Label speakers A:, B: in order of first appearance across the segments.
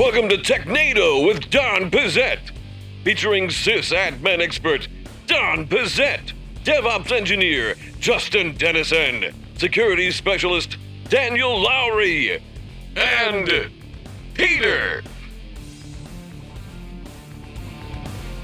A: Welcome to Technado with Don Pezet, featuring sysadmin expert Don Pezet, DevOps engineer Justin Dennison, security specialist Daniel Lowrie, and Peter.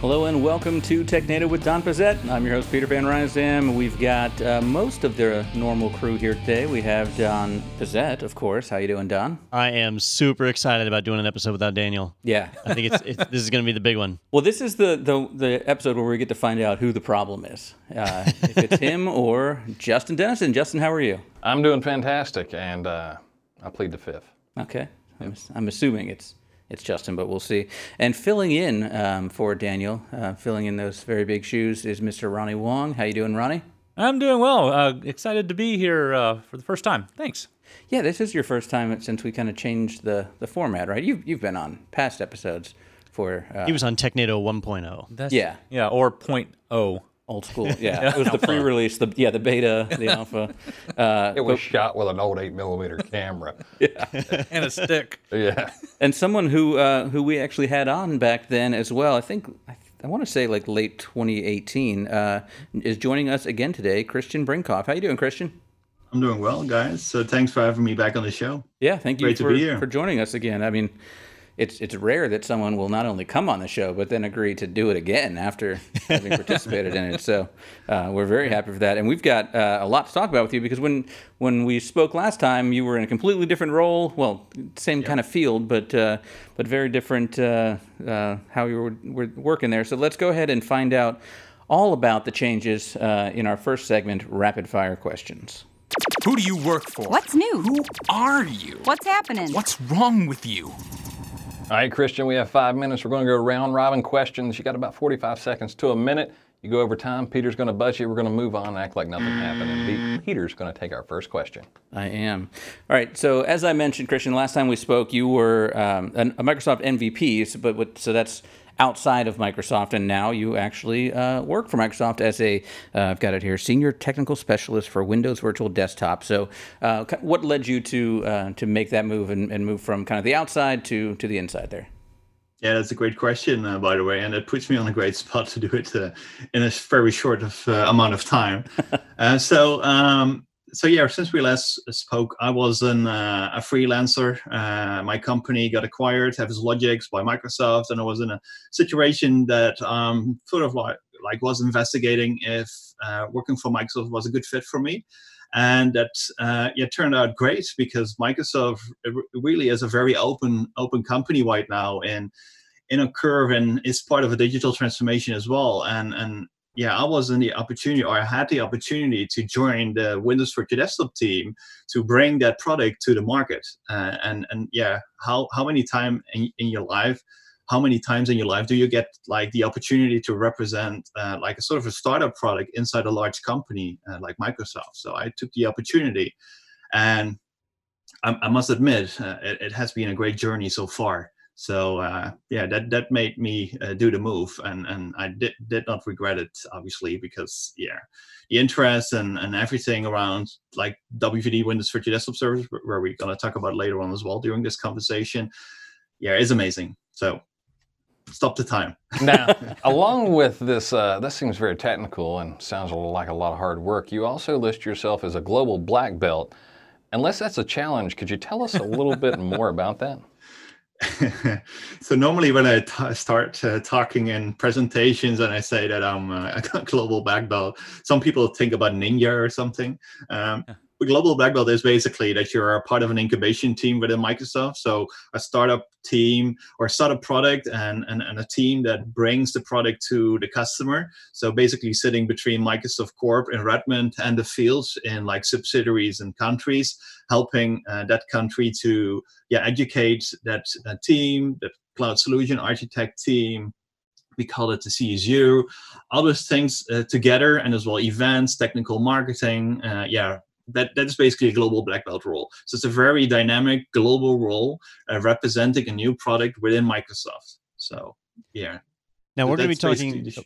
B: Hello and welcome to TechNado with Don Pezet. I'm your host Peter Van Rysdam. We've got uh, most of the normal crew here today. We have Don Pezet, of course. How you doing, Don?
C: I am super excited about doing an episode without Daniel.
B: Yeah,
C: I think it's, it's this is going to be the big one.
B: Well, this is the, the the episode where we get to find out who the problem is. Uh, if it's him or Justin Dennison. Justin, how are you?
D: I'm doing fantastic, and uh, I plead the fifth.
B: Okay, I'm, I'm assuming it's it's Justin, but we'll see. And filling in um, for Daniel, uh, filling in those very big shoes, is Mr. Ronnie Wong. How you doing, Ronnie?
E: I'm doing well. Uh, excited to be here uh, for the first time. Thanks.
B: Yeah, this is your first time since we kind of changed the, the format, right? You've, you've been on past episodes for. Uh,
C: He was on Technado 1.0.
E: That's,
B: Yeah.
E: Yeah, or point oh.
B: Old school. Yeah, it was the pre release, the yeah, the beta, the alpha. Uh,
D: It was shot with an old eight millimeter camera.
E: yeah, And a stick.
D: Yeah.
B: and someone who uh, who we actually had on back then as well. I think I, I want to say like late 2018 uh, is joining us again today. Christian Brinkhoff. How you doing, Christian?
F: I'm doing well, guys. So thanks for having me back on the show.
B: Yeah, thank you
F: Great to
B: for,
F: be here.
B: for joining us again. I mean, it's it's rare that someone will not only come on the show but then agree to do it again after having participated in it. So uh, we're very happy for that, and we've got uh, a lot to talk about with you because when when we spoke last time, you were in a completely different role. Well, same kind of field, but uh, but very different uh, uh, how you were, were working there. So let's go ahead and find out all about the changes uh, in our first segment, rapid fire questions.
G: Who do you work for?
H: What's new?
G: Who are you?
H: What's happening?
G: What's wrong with you?
D: All right, Christian, we have five minutes. We're going to go round robin questions. You got about 45 seconds to a minute. You go over time. Peter's going to buzz you. We're going to move on and act like nothing happened. And Peter's going to take our first question.
B: I am. All right. So as I mentioned, Christian, last time we spoke, you were um, a Microsoft MVP. So, but so that's outside of Microsoft, and now you actually uh, work for Microsoft as a uh, I've got it here, senior technical specialist for Windows Virtual Desktop. So, uh, what led you to uh, to make that move and, and move from kind of the outside to to the inside there?
F: Yeah, that's a great question, uh, by the way, and it puts me on a great spot to do it uh, in a very short of, uh, amount of time. uh, so, um, so yeah, since we last spoke, I was an, uh, a freelancer. Uh, my company got acquired, FSLogix, by Microsoft, and I was in a situation that um, sort of like like was investigating if uh, working for Microsoft was a good fit for me. And that uh, turned out great because Microsoft really is a very open open company right now, and in a curve and is part of a digital transformation as well. And and yeah, I was in the opportunity, or I had the opportunity to join the Windows for Virtual Desktop team to bring that product to the market. Uh, and and yeah, how how many time in, in your life, how many times in your life do you get like the opportunity to represent uh, like a sort of a startup product inside a large company uh, like Microsoft? So I took the opportunity, and I, I must admit, uh, it, it has been a great journey so far so uh, yeah that that made me uh, do the move and and i did did not regret it obviously because yeah the interest and and everything around like wvd windows virtual desktop service where we're going to talk about later on as well during this conversation yeah is amazing so stop the time
D: Now, along with this, uh, this seems very technical and sounds a little like a lot of hard work. You also list yourself as a global black belt. Unless that's a challenge, could you tell us a little bit more about that?
F: so normally when I t- start uh, talking in presentations and I say that I'm uh, a global black belt, some people think about ninja or something. Um, global black belt is basically that you're a part of an incubation team within Microsoft. So a startup team or startup product and, and, and a team that brings the product to the customer. So basically sitting between Microsoft Corp in Redmond and the fields in like subsidiaries and countries, helping uh, that country to yeah educate that uh, team, that cloud solution architect team, we call it the CSU, all those things uh, together, and as well events, technical marketing. Uh, yeah, that that is basically a global black belt role. So it's a very dynamic global role uh, representing a new product within Microsoft. So yeah.
C: Now we're going to be talking.
F: sh-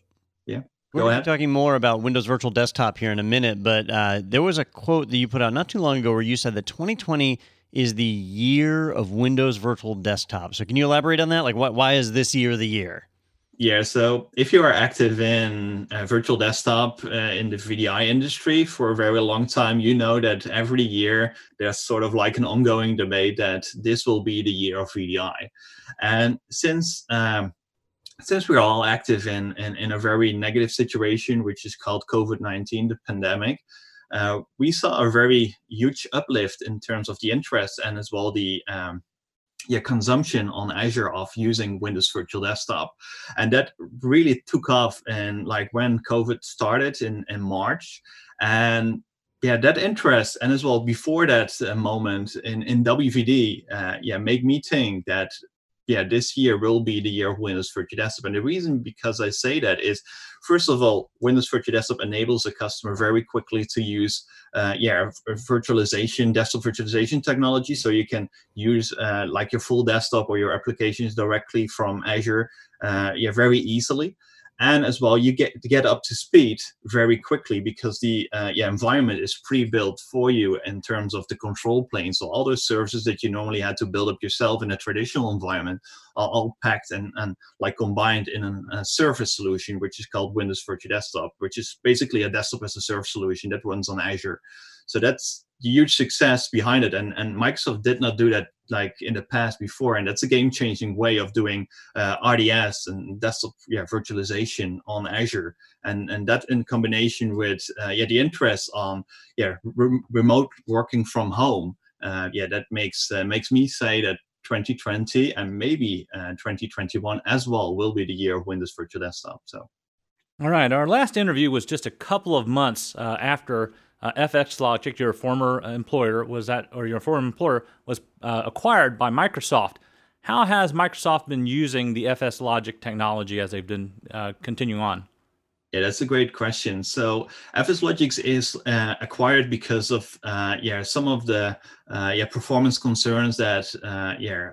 F: yeah.
C: We're
F: Go
C: going to be talking more about Windows Virtual Desktop here in a minute, but uh, there was a quote that you put out not too long ago where you said that 2020 is the year of Windows Virtual Desktop. So can you elaborate on that? Like, why, why is this year the year?
F: Yeah, so if you are active in uh, virtual desktop uh, in the VDI industry for a very long time, you know that every year there's sort of like an ongoing debate that this will be the year of VDI. And since um, since we're all active in, in, in a very negative situation, which is called COVID 19, the pandemic, uh, we saw a very huge uplift in terms of the interest and as well the um, yeah, consumption on Azure of using Windows Virtual Desktop. And that really took off and like when COVID started in, in March. And yeah, that interest and as well before that uh, moment in, in WVD, uh, yeah, make me think that yeah, this year will be the year of Windows Virtual Desktop. And the reason because I say that is, first of all, Windows Virtual Desktop enables a customer very quickly to use, uh, yeah, virtualization, desktop virtualization technology. So you can use uh, like your full desktop or your applications directly from Azure, uh, yeah, very easily and as well you get to get up to speed very quickly because the uh, yeah, environment is pre-built for you in terms of the control plane. So all those services that you normally had to build up yourself in a traditional environment are all packed and, and like combined in an, a service solution which is called windows virtual desktop which is basically a desktop as a service solution that runs on azure so that's huge success behind it. And and microsoft did not do that like in the past before. And that's a game changing way of doing uh, rds and desktop yeah virtualization on azure. And and that in combination with uh, yeah the interest on yeah re- remote working from home uh, yeah that makes uh, makes me say that 2020 and maybe uh, 2021 as well will be the year of windows virtual desktop so.
E: All right. Our last interview was just a couple of months uh, after uh, FS Logic, your former employer, was that, or your former employer was uh, acquired by Microsoft. How has Microsoft been using the FS Logic technology as they've been uh, continuing on?
F: Yeah, that's a great question. So FSLogix is uh, acquired because of uh, yeah some of the uh, yeah performance concerns that uh, yeah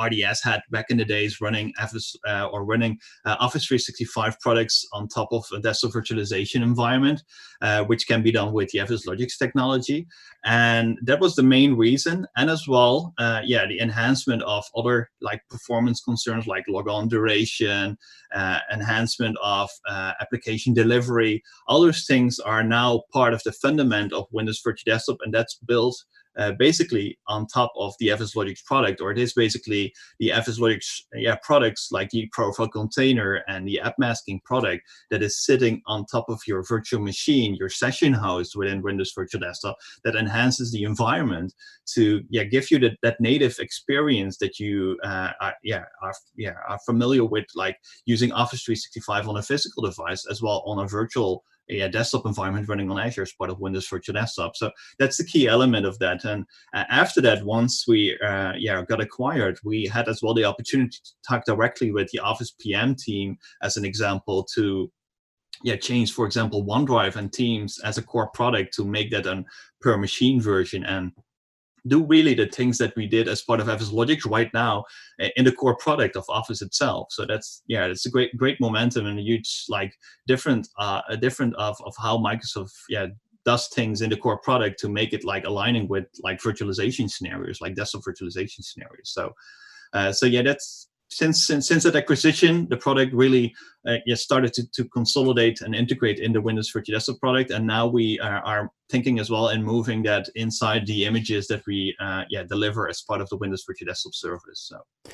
F: RDS had back in the days running Office uh, or running uh, Office 365 products on top of a desktop virtualization environment, uh, which can be done with the FSLogix technology. And that was the main reason. And as well, uh, yeah, the enhancement of other like performance concerns like logon duration, uh, enhancement of uh, application delivery. All those things are now part of the fundament of Windows Virtual Desktop, and that's built uh, basically on top of the FSLogix product, or it is basically the FSLogix yeah, products like the profile container and the app masking product that is sitting on top of your virtual machine, your session host within Windows Virtual Desktop that enhances the environment to yeah give you that, that native experience that you uh, are, yeah are yeah are familiar with like using Office 365 on a physical device as well on a virtual a desktop environment running on Azure as part of Windows Virtual Desktop. So that's the key element of that. And uh, after that, once we uh, yeah got acquired, we had as well the opportunity to talk directly with the Office PM team, as an example, to yeah change, for example, OneDrive and Teams as a core product to make that a per machine version and do really the things that we did as part of FS Logic right now eh, in the core product of Office itself. So that's yeah, it's a great great momentum and a huge like different uh a different of of how Microsoft yeah does things in the core product to make it like aligning with like virtualization scenarios, like desktop virtualization scenarios. So uh, so yeah, that's since since since that acquisition, the product really uh, yeah, started to, to consolidate and integrate in the Windows Virtual Desktop product, and now we are, are thinking as well and moving that inside the images that we uh, yeah deliver as part of the Windows Virtual Desktop service. So.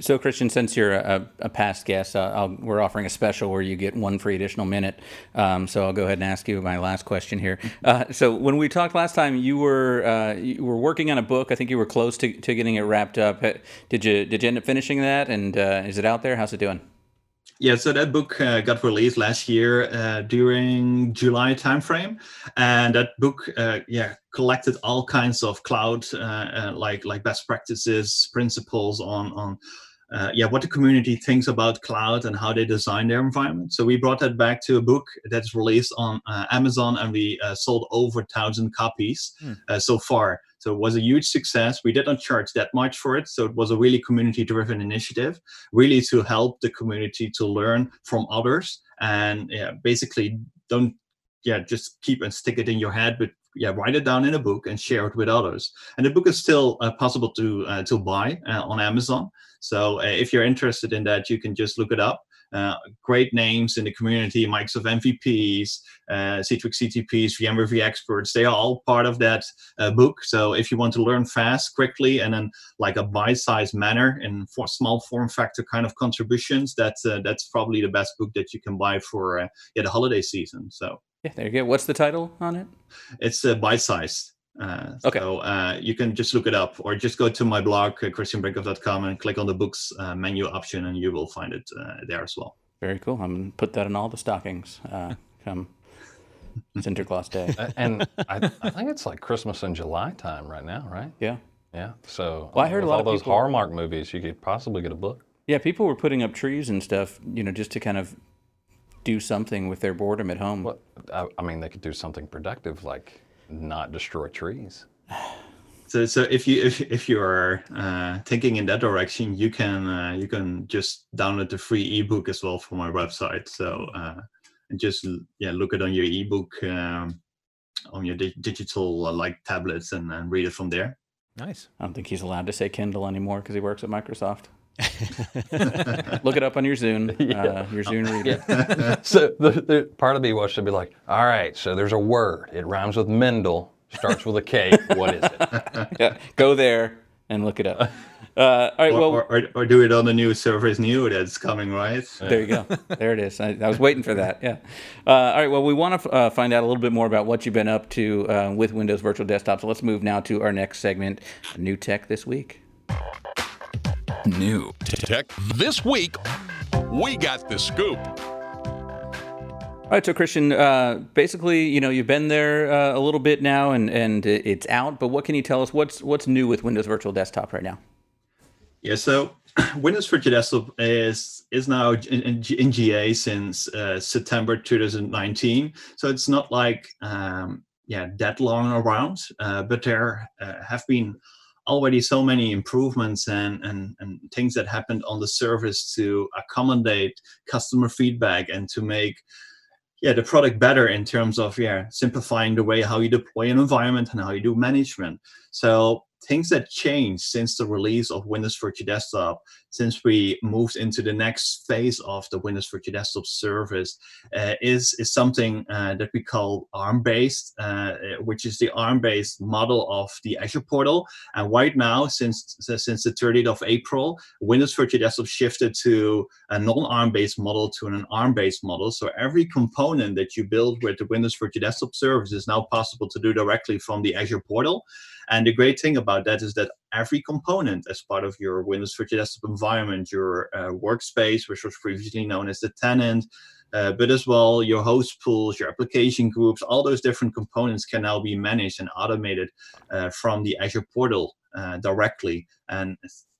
B: So, Christian, since you're a, a past guest, uh, we're offering a special where you get one free additional minute. Um, so, I'll go ahead and ask you my last question here. Uh, so, when we talked last time, you were uh, you were working on a book. I think you were close to, to getting it wrapped up. Did you did you end up finishing that? And uh, is it out there? How's it doing?
F: Yeah, so that book uh, got released last year uh, during July timeframe, and that book, uh, yeah, collected all kinds of cloud, uh, uh, like like best practices, principles on on. Uh, yeah, what the community thinks about cloud and how they design their environment. So we brought that back to a book that's released on Amazon, and we sold over thousand copies hmm. so far. So it was a huge success. We did not charge that much for it. So it was a really community driven initiative, really to help the community to learn from others and yeah, basically don't yeah just keep and stick it in your head but yeah write it down in a book and share it with others. And the book is still uh, possible to uh, to buy uh, on Amazon. So uh, if you're interested in that, you can just look it up. Uh, great names in the community, Microsoft MVPs, uh, Citrix CTPs, VMware vExperts. They are all part of that uh, book. So if you want to learn fast, quickly, and in like a bite-sized manner in for small form factor kind of contributions, that's uh, that's probably the best book that you can buy for uh, yeah the holiday season. So
B: Yeah, there you go. What's the title on it?
F: it's uh, bite-sized. Uh,
B: Okay.
F: So uh, you can just look it up, or just go to my blog uh, christianbrinkhoff.com and click on the books uh, menu option, and you will find it uh, there as well.
B: Very cool. I'm gonna put that in all the stockings. Uh, come Sinterklaas Day.
D: A- and I, I think it's like Christmas in July time right now, right?
B: Yeah.
D: Yeah. So
B: Well, I heard a lot
D: all
B: of
D: those
B: people-
D: Hallmark movies, you could possibly get a book.
B: Yeah, people were putting up trees and stuff, you know, just to kind of do something with their boredom at home.
D: What I, I mean, they could do something productive like not destroy trees.
F: So, so if you if, if you are uh, thinking in that direction, you can uh, you can just download the free ebook as well from my website. So uh, and just yeah look it on your ebook um, on your di- digital uh, like tablets and, and read it from there.
E: Nice.
B: I don't think he's allowed to say Kindle anymore because he works at Microsoft. Look it up on your Zune, uh, your Zune reader.
D: so the, the part of me wants to be like, all right, so there's a word. It rhymes with Mendel, starts with a K. What is it?
B: Yeah, go there and look it up. Uh, all right,
F: Or,
B: well,
F: or, or, or do it on the new Surface Neo that's coming, right?
B: There you go. There it is. I, I was waiting for that. Yeah. Uh, all right. Well, we want to uh, find out a little bit more about what you've been up to uh, with Windows Virtual Desktop. So let's move now to our next segment, New Tech This Week.
G: New.
H: Tech this week, we got the scoop.
B: All right. So, Christian, uh, basically, you know, you've been there uh, a little bit now, and and it's out. But what can you tell us? What's what's new with Windows Virtual Desktop right now?
F: Yeah, so Windows Virtual Desktop is is now in, in, in GA since uh, September 2019. So it's not like um, yeah that long around, uh, but there uh, have been already so many improvements and, and and things that happened on the service to accommodate customer feedback and to make yeah the product better in terms of yeah simplifying the way how you deploy an environment and how you do management. So things that changed since the release of Windows Virtual Desktop, since we moved into the next phase of the Windows Virtual Desktop service, uh, is is something uh, that we call ARM-based, uh, which is the ARM-based model of the Azure portal. And right now, since since the 30th of April, Windows Virtual Desktop shifted to a non-ARM-based model to an ARM-based model. So every component that you build with the Windows Virtual Desktop service is now possible to do directly from the Azure portal. And the great thing about that is that every component as part of your Windows Virtual Desktop environment, your uh, workspace, which was previously known as the tenant, uh, but as well your host pools, your application groups, all those different components can now be managed and automated uh, from the Azure portal uh, directly. And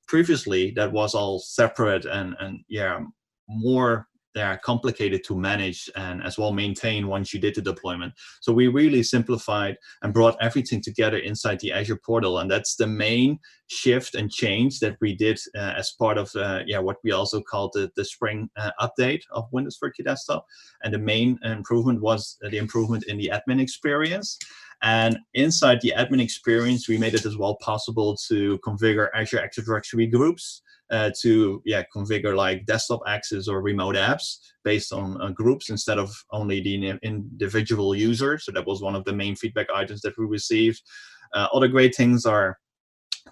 F: previously, that was all separate and and yeah more they're complicated to manage and as well maintain once you did the deployment. So we really simplified and brought everything together inside the Azure portal, and that's the main shift and change that we did uh, as part of uh, yeah what we also called the, the spring uh, update of Windows Virtual Desktop. And the main improvement was the improvement in the admin experience. And inside the admin experience, we made it as well possible to configure Azure Active Directory groups uh, to yeah configure like desktop access or remote apps based on uh, groups instead of only the individual user. So that was one of the main feedback items that we received. Uh, other great things are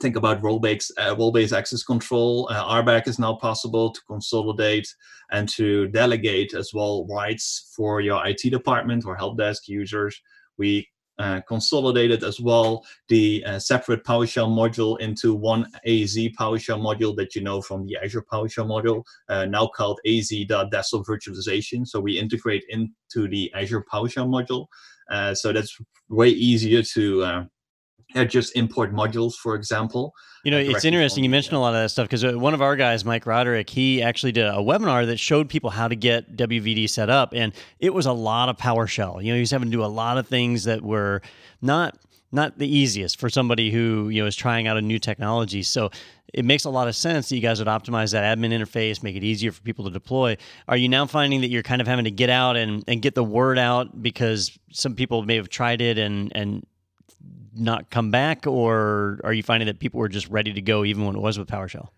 F: think about role-based uh, role-based access control. Uh, RBAC is now possible to consolidate and to delegate as well rights for your IT department or help desk users. We uh, consolidated as well the uh, separate PowerShell module into one AZ PowerShell module that you know from the Azure PowerShell module, uh, now called AZ.desktop virtualization. So we integrate into the Azure PowerShell module. Uh, so that's way easier to uh, just import modules, for example.
C: You know,
F: uh,
C: it's interesting you mentioned a lot of that stuff because one of our guys, Mike Rodrick, he actually did a webinar that showed people how to get WVD set up, and it was a lot of PowerShell. You know, he was having to do a lot of things that were not not the easiest for somebody who you know is trying out a new technology. So it makes a lot of sense that you guys would optimize that admin interface, make it easier for people to deploy. Are you now finding that you're kind of having to get out and, and get the word out because some people may have tried it and and not come back, or are you finding that people were just ready to go even when it was with PowerShell?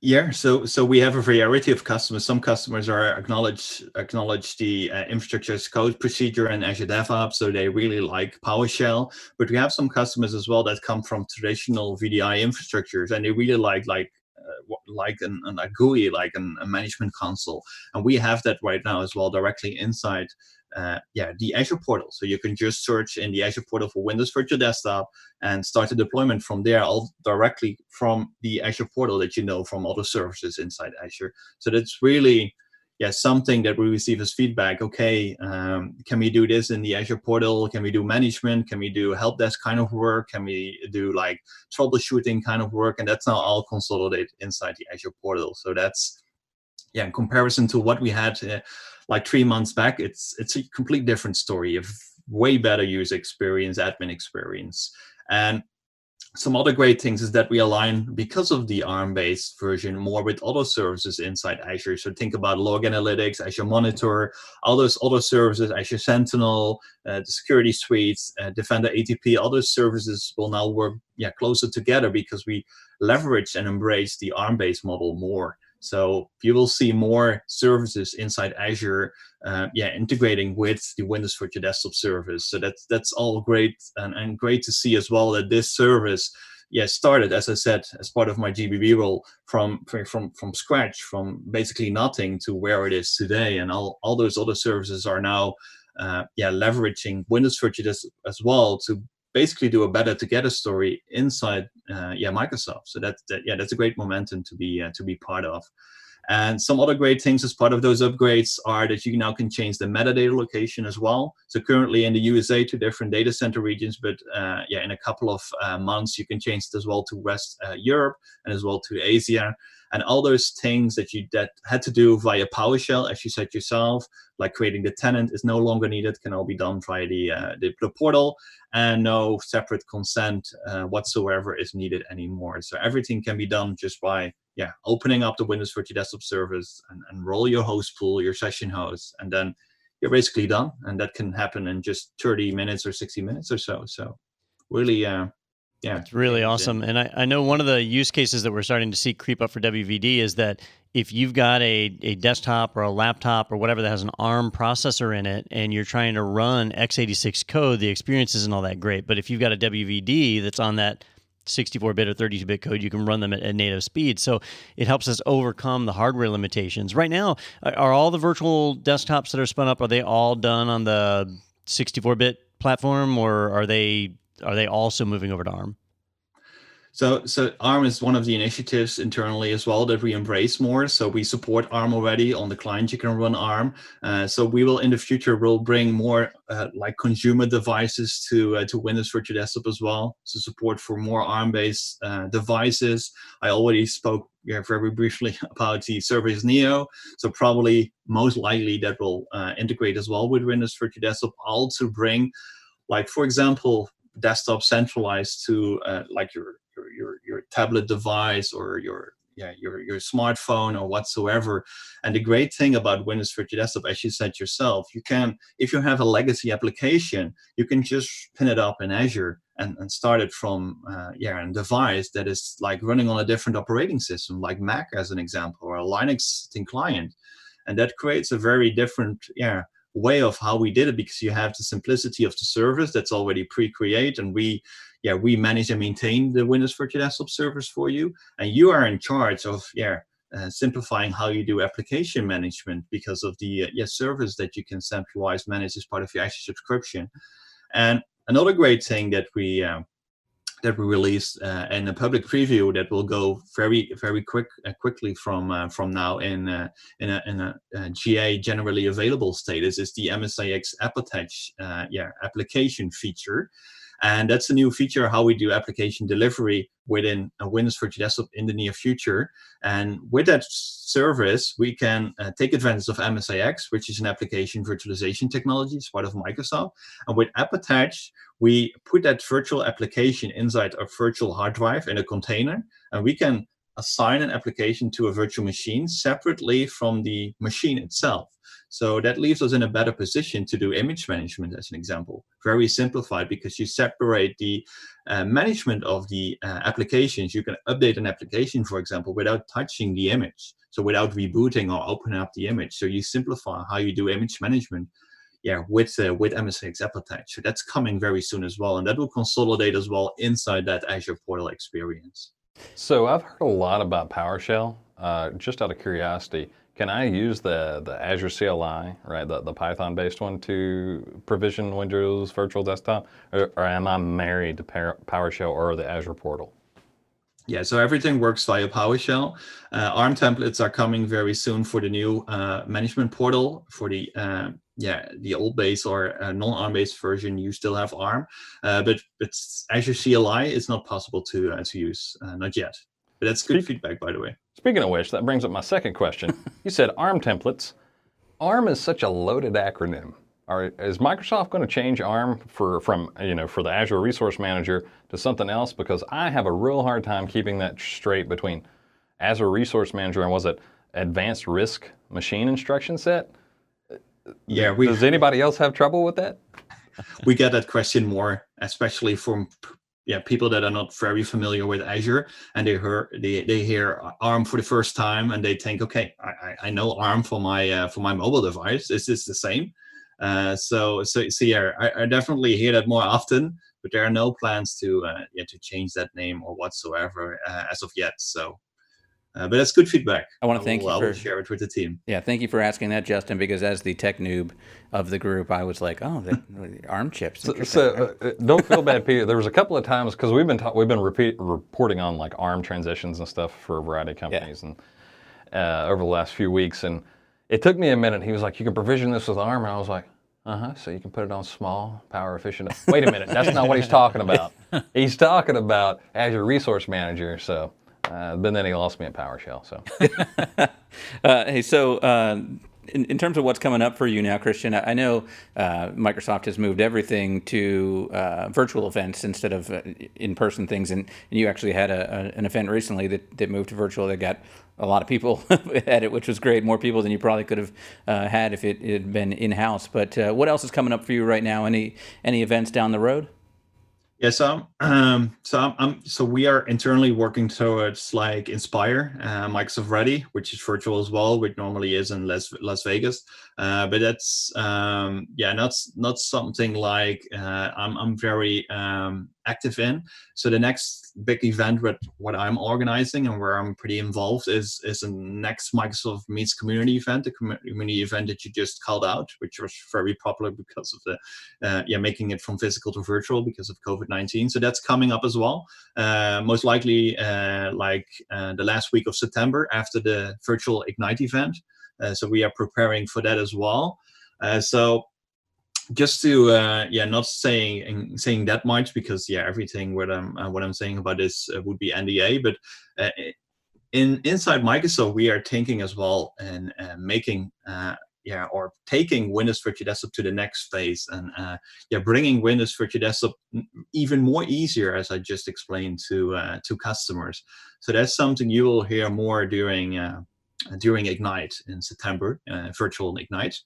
F: Yeah, so so we have a variety of customers. Some customers are acknowledge acknowledge the uh, infrastructure as code procedure and Azure DevOps, so they really like PowerShell. But we have some customers as well that come from traditional VDI infrastructures, and they really like like uh, like an, an, a GUI, like an, a management console, and we have that right now as well directly inside uh, yeah, the Azure portal. So you can just search in the Azure portal for Windows Virtual Desktop and start the deployment from there, all directly from the Azure portal that you know from all the services inside Azure. So that's really yeah something that we receive as feedback. Okay, um, can we do this in the Azure portal? Can we do management? Can we do help desk kind of work? Can we do like troubleshooting kind of work? And that's now all consolidated inside the Azure portal. So that's yeah, in comparison to what we had. Uh, like three months back, it's it's a complete different story. of way better user experience, admin experience, and some other great things is that we align because of the ARM-based version more with other services inside Azure. So think about Log Analytics, Azure Monitor, all those other services, Azure Sentinel, uh, the security suites, uh, Defender ATP, other services will now work yeah closer together because we leverage and embrace the ARM-based model more. So you will see more services inside Azure, uh, yeah, integrating with the Windows Virtual Desktop service. So that's that's all great and, and great to see as well that this service, yeah, started as I said as part of my GBB role from from from scratch, from basically nothing to where it is today, and all all those other services are now. Uh, yeah, leveraging Windows Virtual Desktop as well to basically do a better together story inside uh, yeah Microsoft. So that's that, yeah that's a great momentum to be uh, to be part of. And some other great things as part of those upgrades are that you now can change the metadata location as well. So currently in the USA to different data center regions, but uh, yeah, in a couple of uh, months you can change it as well to West uh, Europe and as well to Asia and all those things that you that had to do via PowerShell, as you said yourself, like creating the tenant is no longer needed, can all be done via the uh, the, the, portal, and no separate consent uh, whatsoever is needed anymore. So everything can be done just by yeah opening up the Windows Virtual Desktop service and, and roll your host pool, your session host, and then you're basically done. And that can happen in just 30 minutes or 60 minutes or so. So really uh, yeah
C: it's really awesome. And I, I know one of the use cases that we're starting to see creep up for wvd is that if you've got a, a desktop or a laptop or whatever that has an arm processor in it and you're trying to run x86 code the experience isn't all that great. But if you've got a wvd that's on that 64-bit or 32-bit code you can run them at, at native speed. So it helps us overcome the hardware limitations. Right now are all the virtual desktops that are spun up are they all done on the 64-bit platform or are they are they also moving over to ARM?
F: So, so ARM is one of the initiatives internally as well that we embrace more. So we support ARM already on the client. You can run ARM. Uh, so we will in the future will bring more uh, like consumer devices to uh, to Windows Virtual Desktop as well. So support for more ARM-based uh, devices. I already spoke yeah, very briefly about the Surface Neo. So probably most likely that will uh, integrate as well with Windows Virtual Desktop. All to bring, like for example, desktop centralized to uh, like your, your your your tablet device or your yeah your your smartphone or whatsoever. And the great thing about windows virtual desktop as you said yourself you can if you have a legacy application you can just pin it up in azure and, and start it from uh, yeah a device that is like running on a different operating system like mac as an example or a linux client. And that creates a very different yeah way of how we did it because you have the simplicity of the service that's already pre-create and we yeah we manage and maintain the windows virtual desktop service for you and you are in charge of yeah uh, simplifying how you do application management because of the uh, yeah, service that you can centralize manage as part of your Azure subscription. And another great thing that we um, that we released uh, a public preview that will go very very quick uh, quickly from uh, from now in uh, in a, in a, a, GA generally available status is the MSIX App Attach uh, yeah application feature and that's a new feature how we do application delivery within a Windows Virtual Desktop in the near future. And with that service, we can uh, take advantage of MSIX, which is an application virtualization technology, it's part of Microsoft. And with App Attach, we put that virtual application inside a virtual hard drive in a container, and we can assign an application to a virtual machine separately from the machine itself. So that leaves us in a better position to do image management, as an example. Very simplified because you separate the uh, management of the uh, applications. You can update an application, for example, without touching the image. So without rebooting or opening up the image. So you simplify how you do image management yeah, with uh, with MSIX App Attach. So that's coming very soon as well, and that will consolidate as well inside that Azure portal experience.
D: So I've heard a lot about PowerShell. Uh, just out of curiosity, can I use the the Azure CLI, right, the, the Python-based one, to provision Windows Virtual Desktop, or, or am I married to PowerShell or the Azure portal?
F: Yeah, so everything works via PowerShell. Uh, ARM templates are coming very soon for the new uh, management portal for the uh, yeah the old base or uh, non-ARM based version. You still have ARM, uh, but but Azure CLI is not possible to uh, to use not yet. But that's good Speak- feedback, by the way.
D: Speaking of which, that brings up my second question. you said ARM templates. ARM is such a loaded acronym. Are, is Microsoft going to change ARM for from you know for the Azure Resource Manager to something else? Because I have a real hard time keeping that straight between Azure Resource Manager and was it Advanced RISC Machine Instruction Set?
F: Yeah, we,
D: does anybody else have trouble with that?
F: we get that question more, especially from yeah people that are not very familiar with Azure and they hear they, they hear ARM for the first time and they think, okay, I, I know ARM for my uh, for my mobile device. Is this the same? Uh, so, so, so yeah, I, I, definitely hear that more often, but there are no plans to uh, to change that name or whatsoever uh, as of yet. So, uh, but that's good feedback.
B: I want to thank
F: will,
B: you.
F: I will for, share it with the team.
B: Yeah, thank you for asking that, Justin. Because as the tech noob of the group, I was like, "Oh, the ARM chips."
D: So, so uh, don't feel bad, Peter. There was a couple of times because we've been ta- we've been repeat, reporting on like ARM transitions and stuff for a variety of companies, yeah. and uh, over the last few weeks, and it took me a minute. He was like, "You can provision this with ARM," and I was like, "Uh huh." So you can put it on small, power efficient. Wait a minute, that's not what he's talking about. He's talking about Azure Resource Manager. So, uh, but then he lost me at PowerShell. So,
B: uh, hey, so. Uh, in, in, terms of what's coming up for you now, Christian, I know uh, Microsoft has moved everything to uh, virtual events instead of uh, in-person things, and, and you actually had a, a, an event recently that, that moved to virtual that got a lot of people at it, which was great. More people than you probably could have had if it, it, had been in house. But what else is coming up for you right now? Any any events down the road?
F: Yeah, so um, so I'm, I'm, so we are internally working towards like Inspire, uh, Microsoft Ready, which is virtual as well, which normally is in Las Las Vegas. Uh, but that's um, yeah, not not something like uh, I'm I'm very um, active in. So the next big event with what I'm organizing and where I'm pretty involved is is a next Microsoft Meets community event, the community event that you just called out, which was very popular because of the uh, yeah making it from physical to virtual because of COVID-19. So that's coming up as well. Uh, most likely uh, like uh, the last week of September after the virtual Ignite event. Uh, so we are preparing for that as well. Uh, so just to uh, yeah not saying saying that much because yeah everything what i'm uh, what i'm saying about this uh, would be nda but uh, in inside microsoft we are thinking as well and making yeah or taking windows virtual desktop to the next phase and yeah bringing windows virtual desktop even more easier as i just explained to to customers so that's something you will hear more during during Ignite in September, uh, virtual Ignite.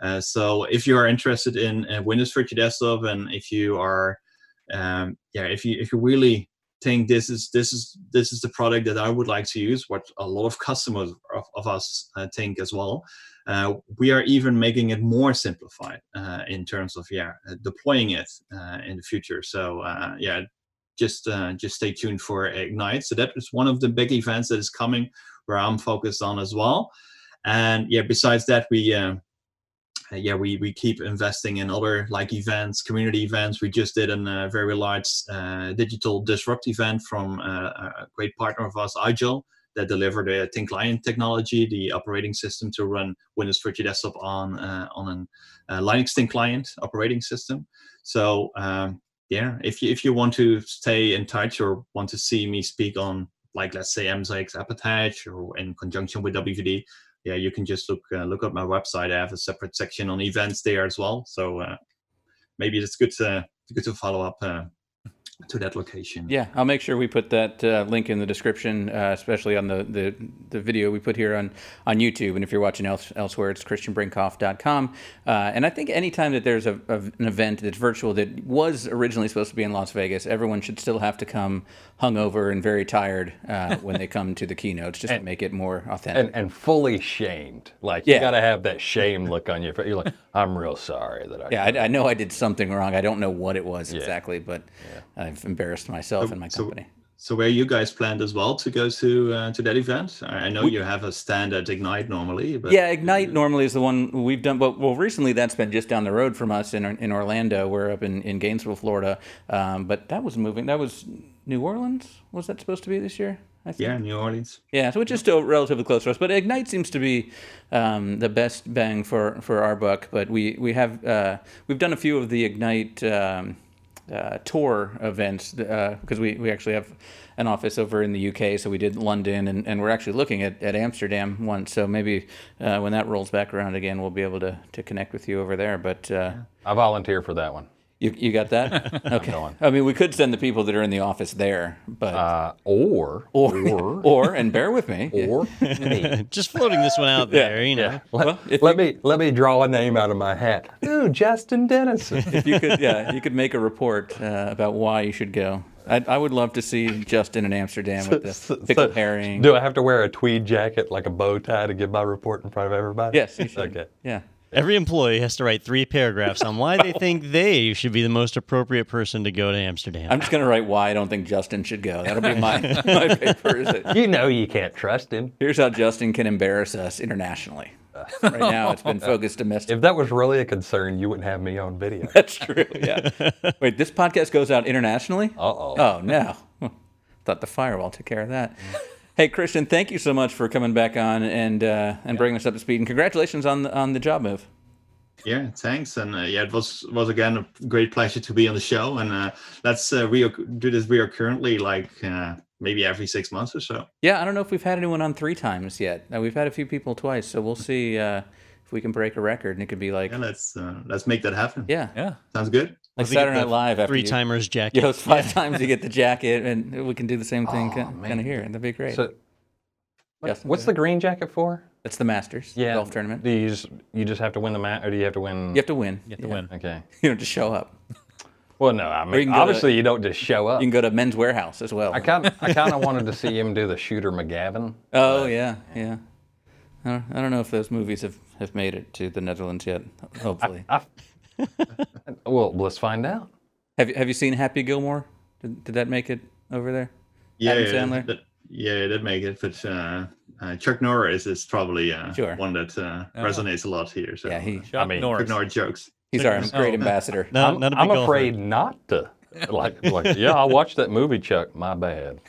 F: Uh, so if you are interested in uh, Windows Virtual Desktop and if you are, um, yeah, if you if you really think this is this is this is the product that I would like to use, what a lot of customers of, of us uh, think as well. Uh, we are even making it more simplified uh, in terms of yeah deploying it in the future. So yeah, just just stay tuned for Ignite. So that is one of the big events that is coming where I'm focused on as well. And yeah, besides that, we uh, yeah we we keep investing in other like events, community events. We just did a uh, very large uh, digital disrupt event from uh, a great partner of us, IGEL, that delivered a thin client technology, the operating system to run Windows Virtual Desktop on uh, on a uh, Linux thin client operating system. So um, yeah, if you if you want to stay in touch or want to see me speak on like let's say MSIX App Attach or in conjunction with WVD, yeah, you can just look uh, look up my website. I have a separate section on events there as well. So uh, maybe it's good to good to follow up uh, to that location.
B: Yeah, I'll make sure we put that uh, link in the description, uh, especially on the, the, the video we put here on, on YouTube. And if you're watching else, elsewhere, it's christianbrinkhoff.com. Uh, and I think anytime that there's a, a, an event that's virtual that was originally supposed to be in Las Vegas, everyone should still have to come hungover and very tired uh, when they come to the keynotes just to make it more authentic.
D: And, and fully shamed. Like,
B: Yeah.
D: you got to have that shame look on your face. You're like, I'm real sorry that I.
B: yeah, I, I know I did something wrong. I don't know what it was exactly, but I've embarrassed myself and my company.
F: So where you guys planned as well to go to uh, to that event? I know you have a stand at Ignite normally, but
B: Yeah, Ignite normally is the one we've done, but well, recently that's been just down the road from us in in Orlando. We're up in, in Gainesville, Florida, um, but that was moving. That was New Orleans. Was that supposed to be this year? I think.
F: yeah, New Orleans.
B: Yeah, so it's just still relatively close to us. But Ignite seems to be um, the best bang for, for our buck. But we we have uh, we've done a few of the Ignite um, uh, tour events because we, we actually have an office over in the UK. So we did London, and, and we're actually looking at, at Amsterdam once. So maybe uh, when that rolls back around again, we'll be able to, to connect with you over there. But uh,
D: I volunteer for that one.
B: You, you got that? Okay.
D: going.
B: I mean, we could send the people that are in the office there, but
D: Uh, or,
B: or or and bear with me.
D: or me.
C: Just floating this one out there, you know.
D: Let,
B: Well, if
D: let
B: you-
D: me let me draw a name out of my hat. Ooh, Justin Dennison.
B: if you could, yeah, you could make a report uh, about why you should go. I, I would love to see Justin in Amsterdam with the pickled herring.
D: Do I have to wear a tweed jacket like a bow tie to give my report in front of everybody?
B: Yes, you should.
D: Okay.
B: Yeah.
C: Every employee has to write three paragraphs on why they think they should be the most appropriate person to go to Amsterdam.
B: I'm just gonna write why I don't think Justin should go. That'll be my my paper. Is it?
D: You know you can't trust him.
B: Here's how Justin can embarrass us internationally. Right now, it's been focused domestic.
D: If that was really a concern, you wouldn't have me on video.
B: That's true. Yeah. Wait, this podcast goes out internationally?
D: Uh-oh.
B: Oh no. Thought the firewall took care of that. Hey Christian, thank you so much for coming back on and uh, and bringing us up to speed. And congratulations on the, on the job move.
F: Yeah, thanks. And uh, yeah, it was was again a great pleasure to be on the show. And uh, let's uh, re- do this recurrently, like uh, maybe every six months or so.
B: Yeah, I don't know if we've had anyone on three times yet. Uh, we've had a few people twice, so we'll see uh, if we can break a record. And it could be like,
F: Yeah, let's uh, let's make that happen.
B: yeah,
E: Yeah.
F: sounds good.
B: Like
C: We
B: Saturday Night Live after
C: Three
B: you,
C: timers
B: you
C: jacket.
B: host five times, you get the jacket, and we can do the same thing oh, kind of here. And that'd be great.
D: So, what-
B: Justin,
D: what's the green jacket for?
B: It's the Masters yeah, golf tournament.
D: Do you just, you just have to win the match, or do you have to win?
B: you have to win.
E: You have to win.
D: Okay.
B: You don't just show up.
D: Well, no, I
B: you
D: mean
B: can go to-
D: obviously you don't just show up.
B: You can go to Men's Wearhouse as well.
D: I kind I kind of wanted to see him do the shooter McGavin.
B: Oh yeah, yeah. I don't, I don't know if those movies have, have made it to the Netherlands yet. Hopefully.
D: I, well, let's find out.
B: have you Have you seen Happy Gilmore? Did, did that make it over there?
F: Yeah,
B: Adam
F: yeah,
B: Sandler?
F: That, yeah, that make it. But uh, uh, Chuck Norris is probably uh,
B: Sure.
F: one that uh, resonates a lot here. So
B: Yeah, he
E: Chuck
D: mean,
E: Norris.
F: Chuck Norris jokes.
B: he's our
C: Oh.
B: great ambassador.
C: No,
D: I'm,
C: not
D: I'm
C: golfer.
D: afraid not to. Like, like, yeah, I watched that movie, Chuck. My bad.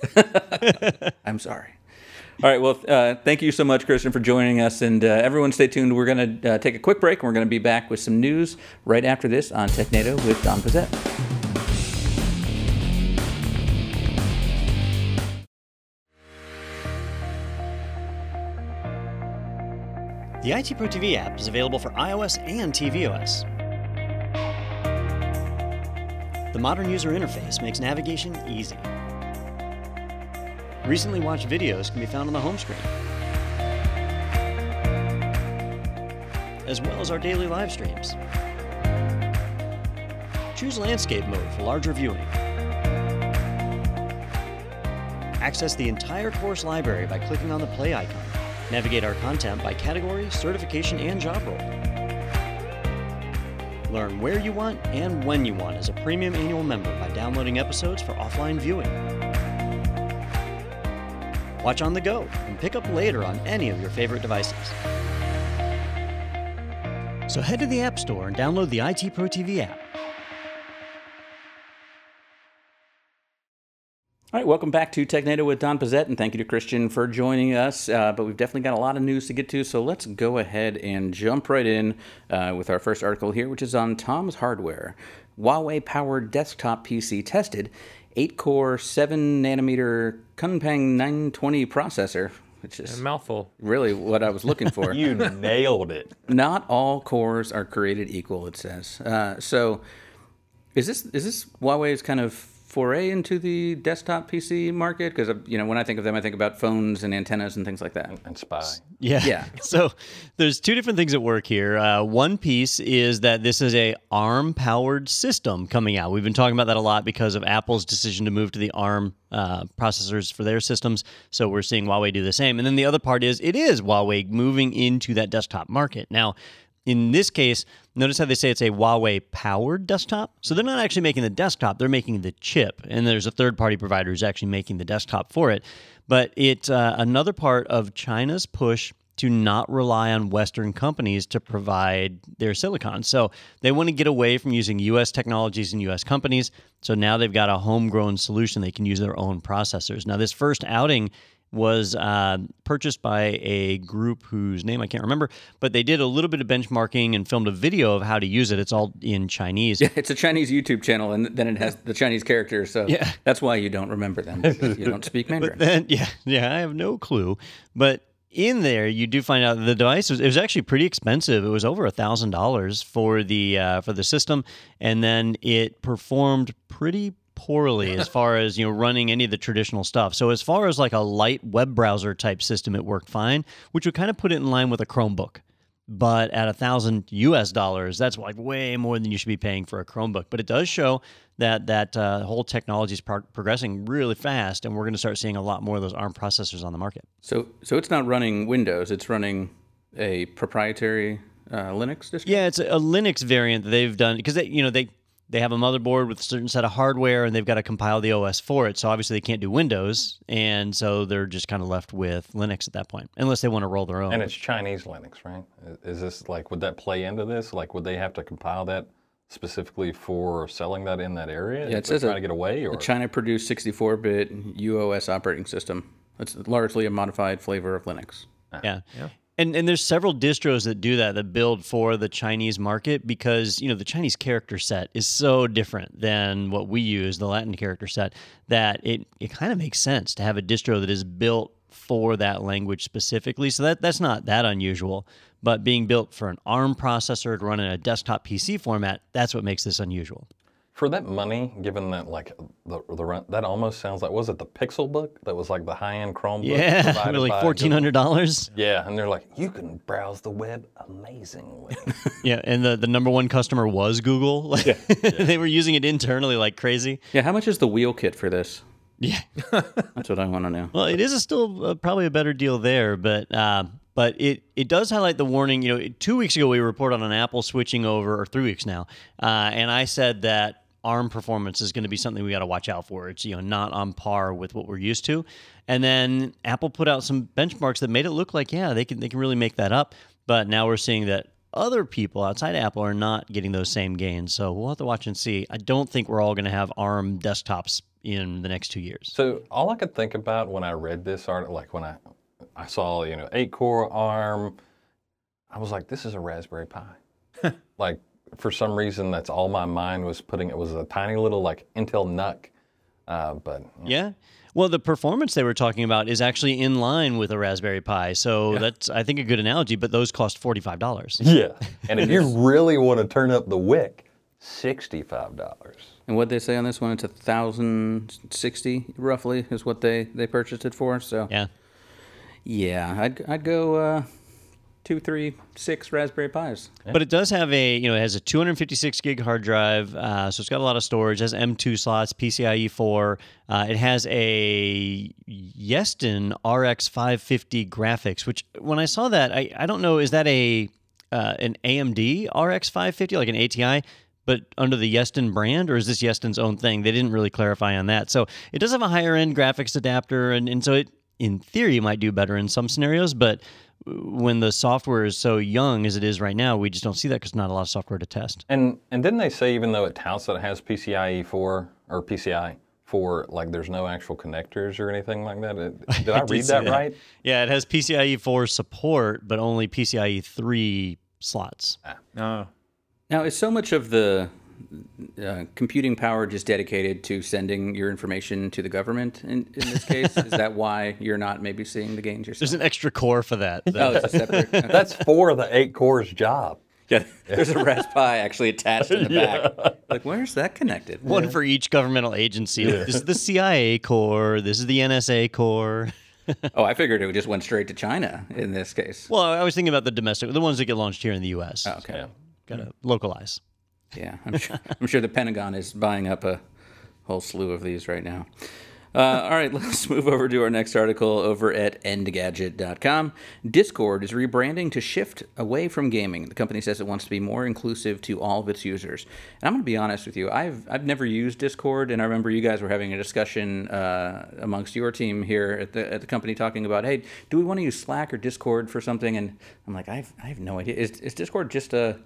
B: I'm sorry. All right. Well, uh, thank you so much, Christian, for joining us. And uh, everyone, stay tuned. We're going to uh, take a quick break, and we're going to be back with some news right after this on TechNado with Don Pezet.
C: The IT Pro TV app is available for iOS and tvOS. The modern user interface makes navigation easy. Recently watched videos can be found on the home screen, as well as our daily live streams. Choose landscape mode for larger viewing. Access the entire course library by clicking on the play icon. Navigate our content by category, certification, and job role. Learn where you want and when you want as a premium annual member by downloading episodes for offline viewing. Watch on the go and pick up later on any of your favorite devices. So head to the App Store and download the IT Pro TV app.
B: All right, welcome back to TechNado with Don Pezet, and thank you to Christian for joining us. Uh, but we've definitely got a lot of news to get to, so let's go ahead and jump right in uh, with our first article here, which is on Tom's Hardware. Huawei powered desktop PC tested, 8 core, 7 nanometer Kunpeng 920 processor, which is a
E: Mouthful.
B: really what I was looking for.
D: You nailed it.
B: Not all cores are created equal, it says. Uh, so, is this is this Huawei's kind of foray into the desktop PC market? Because you know, when I think of them, I think about phones and antennas and things like that.
D: And spy.
C: Yeah.
B: Yeah.
C: so there's two different things at work here. Uh, one piece is that this is a ARM powered system coming out. We've been talking about that a lot because of Apple's decision to move to the ARM uh, processors for their systems. So we're seeing Huawei do the same. And then the other part is it is Huawei moving into that desktop market. Now, in this case, notice how they say it's a Huawei powered desktop. So they're not actually making the desktop, they're making the chip. And there's a third party provider who's actually making the desktop for it. But it's uh, another part of China's push to not rely on Western companies to provide their silicon. So they want to get away from using US technologies and US companies. So now they've got a homegrown solution. They can use their own processors. Now, this first outing was uh, purchased by a group whose name I can't remember, but they did a little bit of benchmarking and filmed a video of how to use it. It's all in Chinese.
B: Yeah, It's a Chinese YouTube channel, and then it has the Chinese characters. So
C: Yeah.
B: that's why you don't remember them. you don't speak Mandarin.
C: then yeah, yeah, I have no clue. But in there, you do find out the device was it was actually pretty expensive. It was over a thousand dollars for the uh, for the system, and then it performed pretty poorly as far as you know running any of the traditional stuff. So as far as like a light web browser type system, it worked fine, which would kind of put it in line with a Chromebook. But at a thousand US dollars, that's like way more than you should be paying for a Chromebook. But it does show that that uh, whole technology is pro- progressing really fast, and we're going to start seeing a lot more of those ARM processors on the market.
B: So, so it's not running Windows. It's running a proprietary uh, Linux distro.
C: Yeah, it's a, a Linux variant that they've done because they, you know, they they have a motherboard with a certain set of hardware, and they've got to compile the OS for it. So obviously they can't do Windows, and so they're just kind of left with Linux at that point, unless they want to roll their own.
D: And it's Chinese Linux, right? Is this like, would that play into this? Like, would they have to compile that specifically for selling that in that area?
B: Yeah,
D: if
B: it
D: they're
B: says a-
D: to get away, or
B: A China-produced 64-bit UOS operating system. It's largely a modified flavor of Linux.
C: Yeah. Yeah. And and there's several distros that do that that build for the Chinese market because you know the Chinese character set is so different than what we use, the Latin character set, that it it kind of makes sense to have a distro that is built for that language specifically. So that that's not that unusual. But being built for an ARM processor to run in a desktop PC format, that's what makes this unusual.
D: For that money, given that like the the rent, that almost sounds like was it the Pixel book that was like the high end Chromebook?
C: Yeah,
D: provided
C: like fourteen hundred dollars.
D: Yeah, and they're like, you can browse the web amazingly.
C: Yeah, and the, the number one customer was Google. Like, they were using it internally like crazy.
B: Yeah, how much is the wheel kit for this?
C: Yeah.
B: That's what I want to know.
C: Well, it is a still uh, probably a better deal there, but uh, but it it does highlight the warning. You know, two weeks ago we reported on an Apple switching over, or three weeks now, uh, and I said that ARM performance is going to be something we got to watch out for. It's you know not on par with what we're used to, and then Apple put out some benchmarks that made it look like yeah they can they can really make that up. But now we're seeing that other people outside Apple are not getting those same gains. So we'll have to watch and see. I don't think we're all going to have ARM desktops in the next two years.
D: So all I could think about when I read this article, like when I I saw you know eight core ARM, I was like, this is a Raspberry Pi. like for some reason, that's all my mind was putting. It was a tiny little like Intel NUC, uh, but
C: Yeah. Well, the performance they were talking about is actually in line with a Raspberry Pi. So that's, I think, a good analogy, but those cost $45.
D: yeah. And if you really want to turn up the wick, sixty-five dollars.
B: And what they say on this one, it's a thousand sixty roughly is what they they purchased it for. So
C: Yeah.
B: yeah, I'd I'd go uh, two, three, six Raspberry Pis.
C: But it does have a, you know, it has a 256 gig hard drive, uh, so it's got a lot of storage. It has M2 slots, PCIe 4. Uh, it has a Yeston RX 550 graphics, which when I saw that, I, I don't know, is that a uh, an AMD RX 550, like an ATI? But under the Yeston brand, or is this Yeston's own thing? They didn't really clarify on that. So it does have a higher end graphics adapter, and, and so it, in theory, might do better in some scenarios. But when the software is so young as it is right now, we just don't see that because not a lot of software to test.
D: And and didn't they say even though it touts that it has PCIe four or PCI four, like there's no actual connectors or anything like that? It- Did I,
C: did
D: read
C: see
D: that,
C: that.
D: right?
C: Yeah, it has PCIe 4 support, but only PCIe 3 slots.
E: No.
B: Now, is so much of the uh, computing power just dedicated to sending your information to the government in, in this case? is that why you're not maybe seeing the gains yourself?
C: There's an extra core for that.
B: oh, it's a separate. okay.
D: That's for the eight cores job.
B: Yeah, there's a Raspberry Pi actually attached in the back. Like, where's that connected?
C: One for each governmental agency. This is the CIA core. This is the NSA core.
B: Oh, I figured it just went straight to China in this case.
C: Well, I was thinking about the domestic, the ones that get launched here in the U.S.
B: Oh, okay.
C: Gotta localize.
B: Yeah, I'm sure, I'm sure the Pentagon is buying up a whole slew of these right now. Uh, all right, let's move over to our next article over at engadget.com. Discord is rebranding to shift away from gaming. The company says it wants to be more inclusive to all of its users. And I'm going to be honest with you, I've, I've never used Discord, and I remember you guys were having a discussion uh, amongst your team here at the, at the company talking about, hey, do we want to use Slack or Discord for something? And I'm like, I've, I have no idea. Is, is Discord just a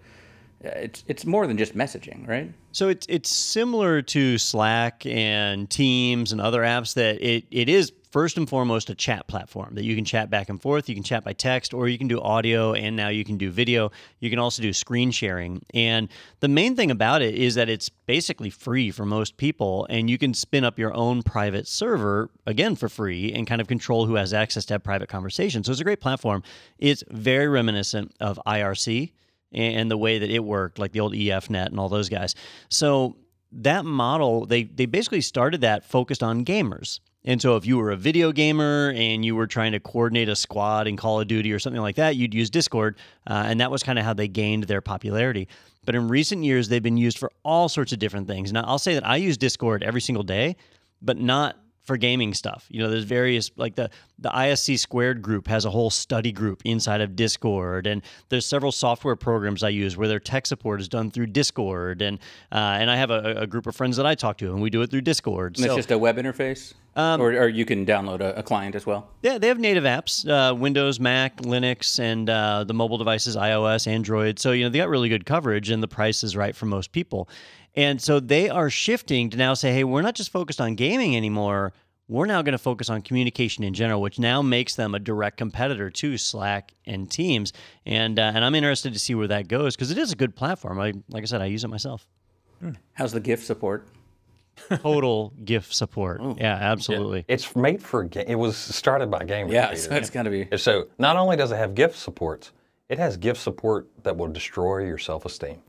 B: Uh, it's it's more than just messaging, right?
C: So it's it's similar to Slack and Teams and other apps that it, it is first and foremost a chat platform that you can chat back and forth. You can chat by text or you can do audio and now you can do video. You can also do screen sharing. And the main thing about it is that it's basically free for most people and you can spin up your own private server again for free and kind of control who has access to have private conversations. So it's a great platform. It's very reminiscent of IRC and the way that it worked, like the old EFNet and all those guys. So that model, they they basically started that focused on gamers. And so if you were a video gamer and you were trying to coordinate a squad in Call of Duty or something like that, you'd use Discord, uh, and that was kind of how they gained their popularity. But in recent years, they've been used for all sorts of different things. Now, I'll say that I use Discord every single day, but not for gaming stuff. You know, there's various like the the ISC squared group has a whole study group inside of Discord, and there's several software programs I use where their tech support is done through Discord, and uh, and I have a, a, group of friends that I talk to, and we do it through Discord.
B: And so, it's just a web interface, um, or, or you can download a, a, client as well.
C: Yeah, they have native apps: uh, Windows, Mac, Linux, and uh, the mobile devices, iOS, Android. So you know they got really good coverage, and the price is right for most people. And so they are shifting to now say, hey, we're not just focused on gaming anymore. We're now going to focus on communication in general, which now makes them a direct competitor to Slack and Teams. And uh, and I'm interested to see where that goes because it is a good platform. I like I said, I use it myself.
B: How's the GIF support?
C: Total GIF support. Ooh. Yeah, absolutely.
D: Yeah. It's made for. Ga- it was started by gamers.
B: Yeah, so it's got to be.
D: So not only does it have GIF supports, it has GIF support that will destroy your self-esteem.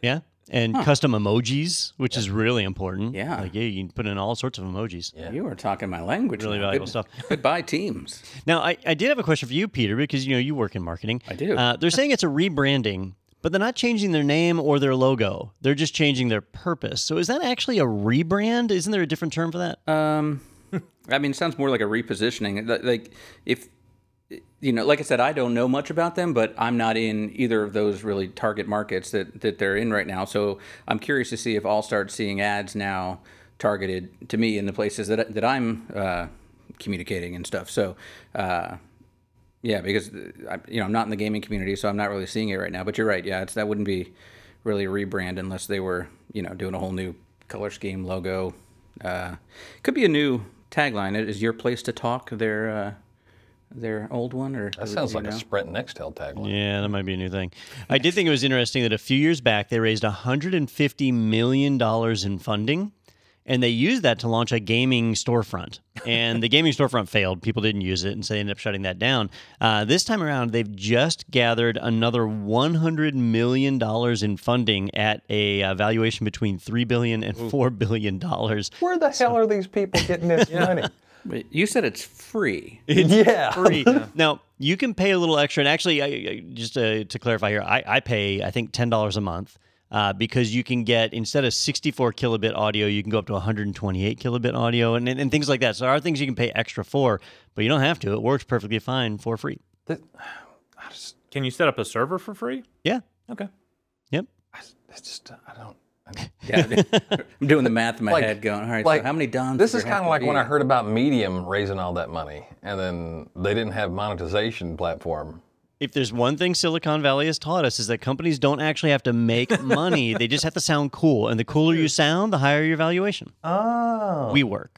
C: Yeah and huh. custom emojis, which yeah. is really important.
B: Yeah,
C: like yeah, you can put in all sorts of emojis.
B: Yeah. You are talking my language.
C: Really
B: now.
C: valuable
B: Good,
C: stuff.
B: Goodbye, Teams.
C: Now, I, I did have a question for you, Peter, because you know you work in marketing.
B: I do.
C: Uh, they're saying it's a rebranding, but they're not changing their name or their logo. They're just changing their purpose. So is that actually a rebrand? Isn't there a different term for that?
B: Um, I mean, it sounds more like a repositioning. Like if you know, like I said, I don't know much about them, but I'm not in either of those really target markets that, that they're in right now. So I'm curious to see if I'll start seeing ads now targeted to me in the places that, that I'm uh, communicating and stuff. So, uh, yeah, because I, you know I'm not in the gaming community, so I'm not really seeing it right now. But you're right, yeah, it's that wouldn't be really a rebrand unless they were you know doing a whole new color scheme, logo. Uh, could be a new tagline. It is your place to talk. Their uh, their old one or
D: that sounds like know? a sprint nextel tagline.
C: Yeah that might be a new thing. I did think it was interesting that a few years back they raised 150 million dollars in funding and they used that to launch a gaming storefront. And the gaming storefront failed. People didn't use it and so they ended up shutting that down. Uh, this time around they've just gathered another 100 million dollars in funding at a uh, valuation between 3 billion and $4 billion.
D: where the hell are these people getting this money
B: but you said it's free.
C: It's
D: yeah.
C: free. Now, you can pay a little extra. And actually, I, I, just to, to, clarify here, I, I, pay, I think, $10 a month uh, because you can get, instead of 64 kilobit audio, you can go up to 128 kilobit audio and, and, and things like that. So there are things you can pay extra for, but you don't have to. It works perfectly fine for free.
E: can you set up a server for free?
C: Yeah.
E: Okay.
C: Yep.
D: It's just, I don't.
B: yeah, I'm doing the math in my like, head, going, all right,
D: like,
B: so how many dons?
D: This is kind of like be? when I heard about Medium raising all that money, and then they didn't have monetization platform.
C: If there's one thing Silicon Valley has taught us is that companies don't actually have to make money; they just have to sound cool, and the cooler you sound, the higher your valuation.
D: Oh,
C: WeWork.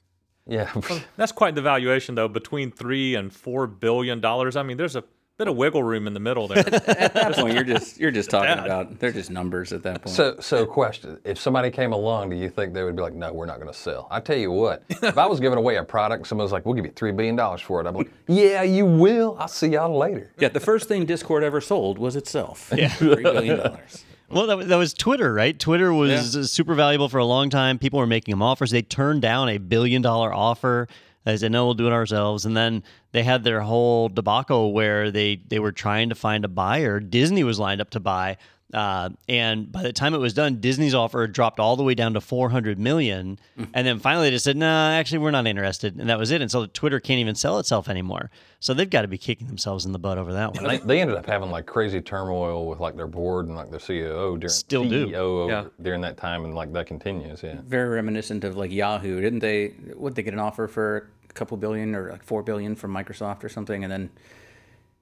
D: Yeah,
E: well, that's quite the valuation, though. Between three and four billion dollars. I mean, there's a Bit of wiggle room in the middle there.
B: At that point, you're just you're just talking about they're just numbers at that point.
D: So, so question: If somebody came along, do you think they would be like, "No, we're not going to sell"? I tell you what, if I was giving away a product, someone was like, "We'll give you three billion dollars for it," I'm like, "Yeah, you will. I'll see y'all later."
B: yeah, the first thing Discord ever sold was itself. Yeah, three billion dollars.
C: Well, that, was- that was Twitter, right? Twitter was uh, super valuable for a long time. People were making them offers. They turned down a billion dollar offer. They said, no, we'll do it ourselves. And then they had their whole debacle where they, they were trying to find a buyer. Disney was lined up to buy. Uh, and by the time it was done, Disney's offer dropped all the way down to 400 million. And then finally they just said, no, actually, we're not interested. And that was it. And so Twitter can't even sell itself anymore. So they've got to be kicking themselves in the butt over that one.
D: They, they ended up having like crazy turmoil with like their board and like their CEO during
C: Still do.
D: CEO over-
E: Yeah.
D: during that time, and like that continues. Yeah.
B: Very reminiscent of like Yahoo. Didn't they? Would they get an offer for a couple billion or like four billion from Microsoft or something, and then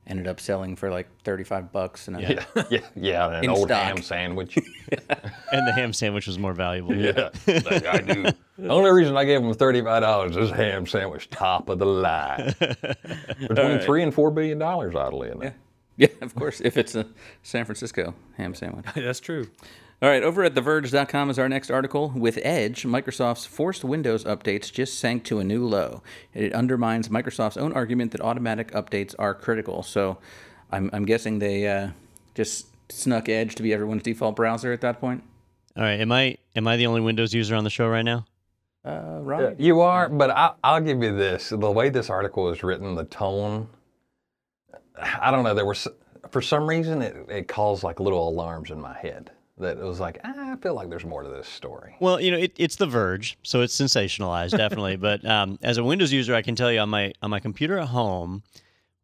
B: ended up selling for like thirty-five bucks? And a,
D: Yeah, yeah, yeah. An
B: In
D: old
B: stock.
D: ham sandwich.
C: And the ham sandwich was more valuable.
D: yeah, like I do. The only reason I gave him thirty-five dollars is ham sandwich, top of the line. Between three and four billion dollars, oddly enough.
B: yeah, of course. If it's a San Francisco ham sandwich.
E: That's true.
B: All right, over at TheVerge.com is our next article. With Edge, Microsoft's forced Windows updates just sank to a new low. It undermines Microsoft's own argument that automatic updates are critical. So I'm, I'm guessing they uh, just snuck Edge to be everyone's default browser at that point.
C: All right. Am I am I the only Windows user on the show right now?
B: Uh, right.
D: You are, but I, I'll give you this: the way this article is written, the tone. I don't know. There was, for some reason, it, it caused like little alarms in my head. That it was like, ah, I feel like there's more to this story.
C: Well, you know, it, it's The Verge, so it's sensationalized, definitely. but um, as a Windows user, I can tell you on my on my computer at home,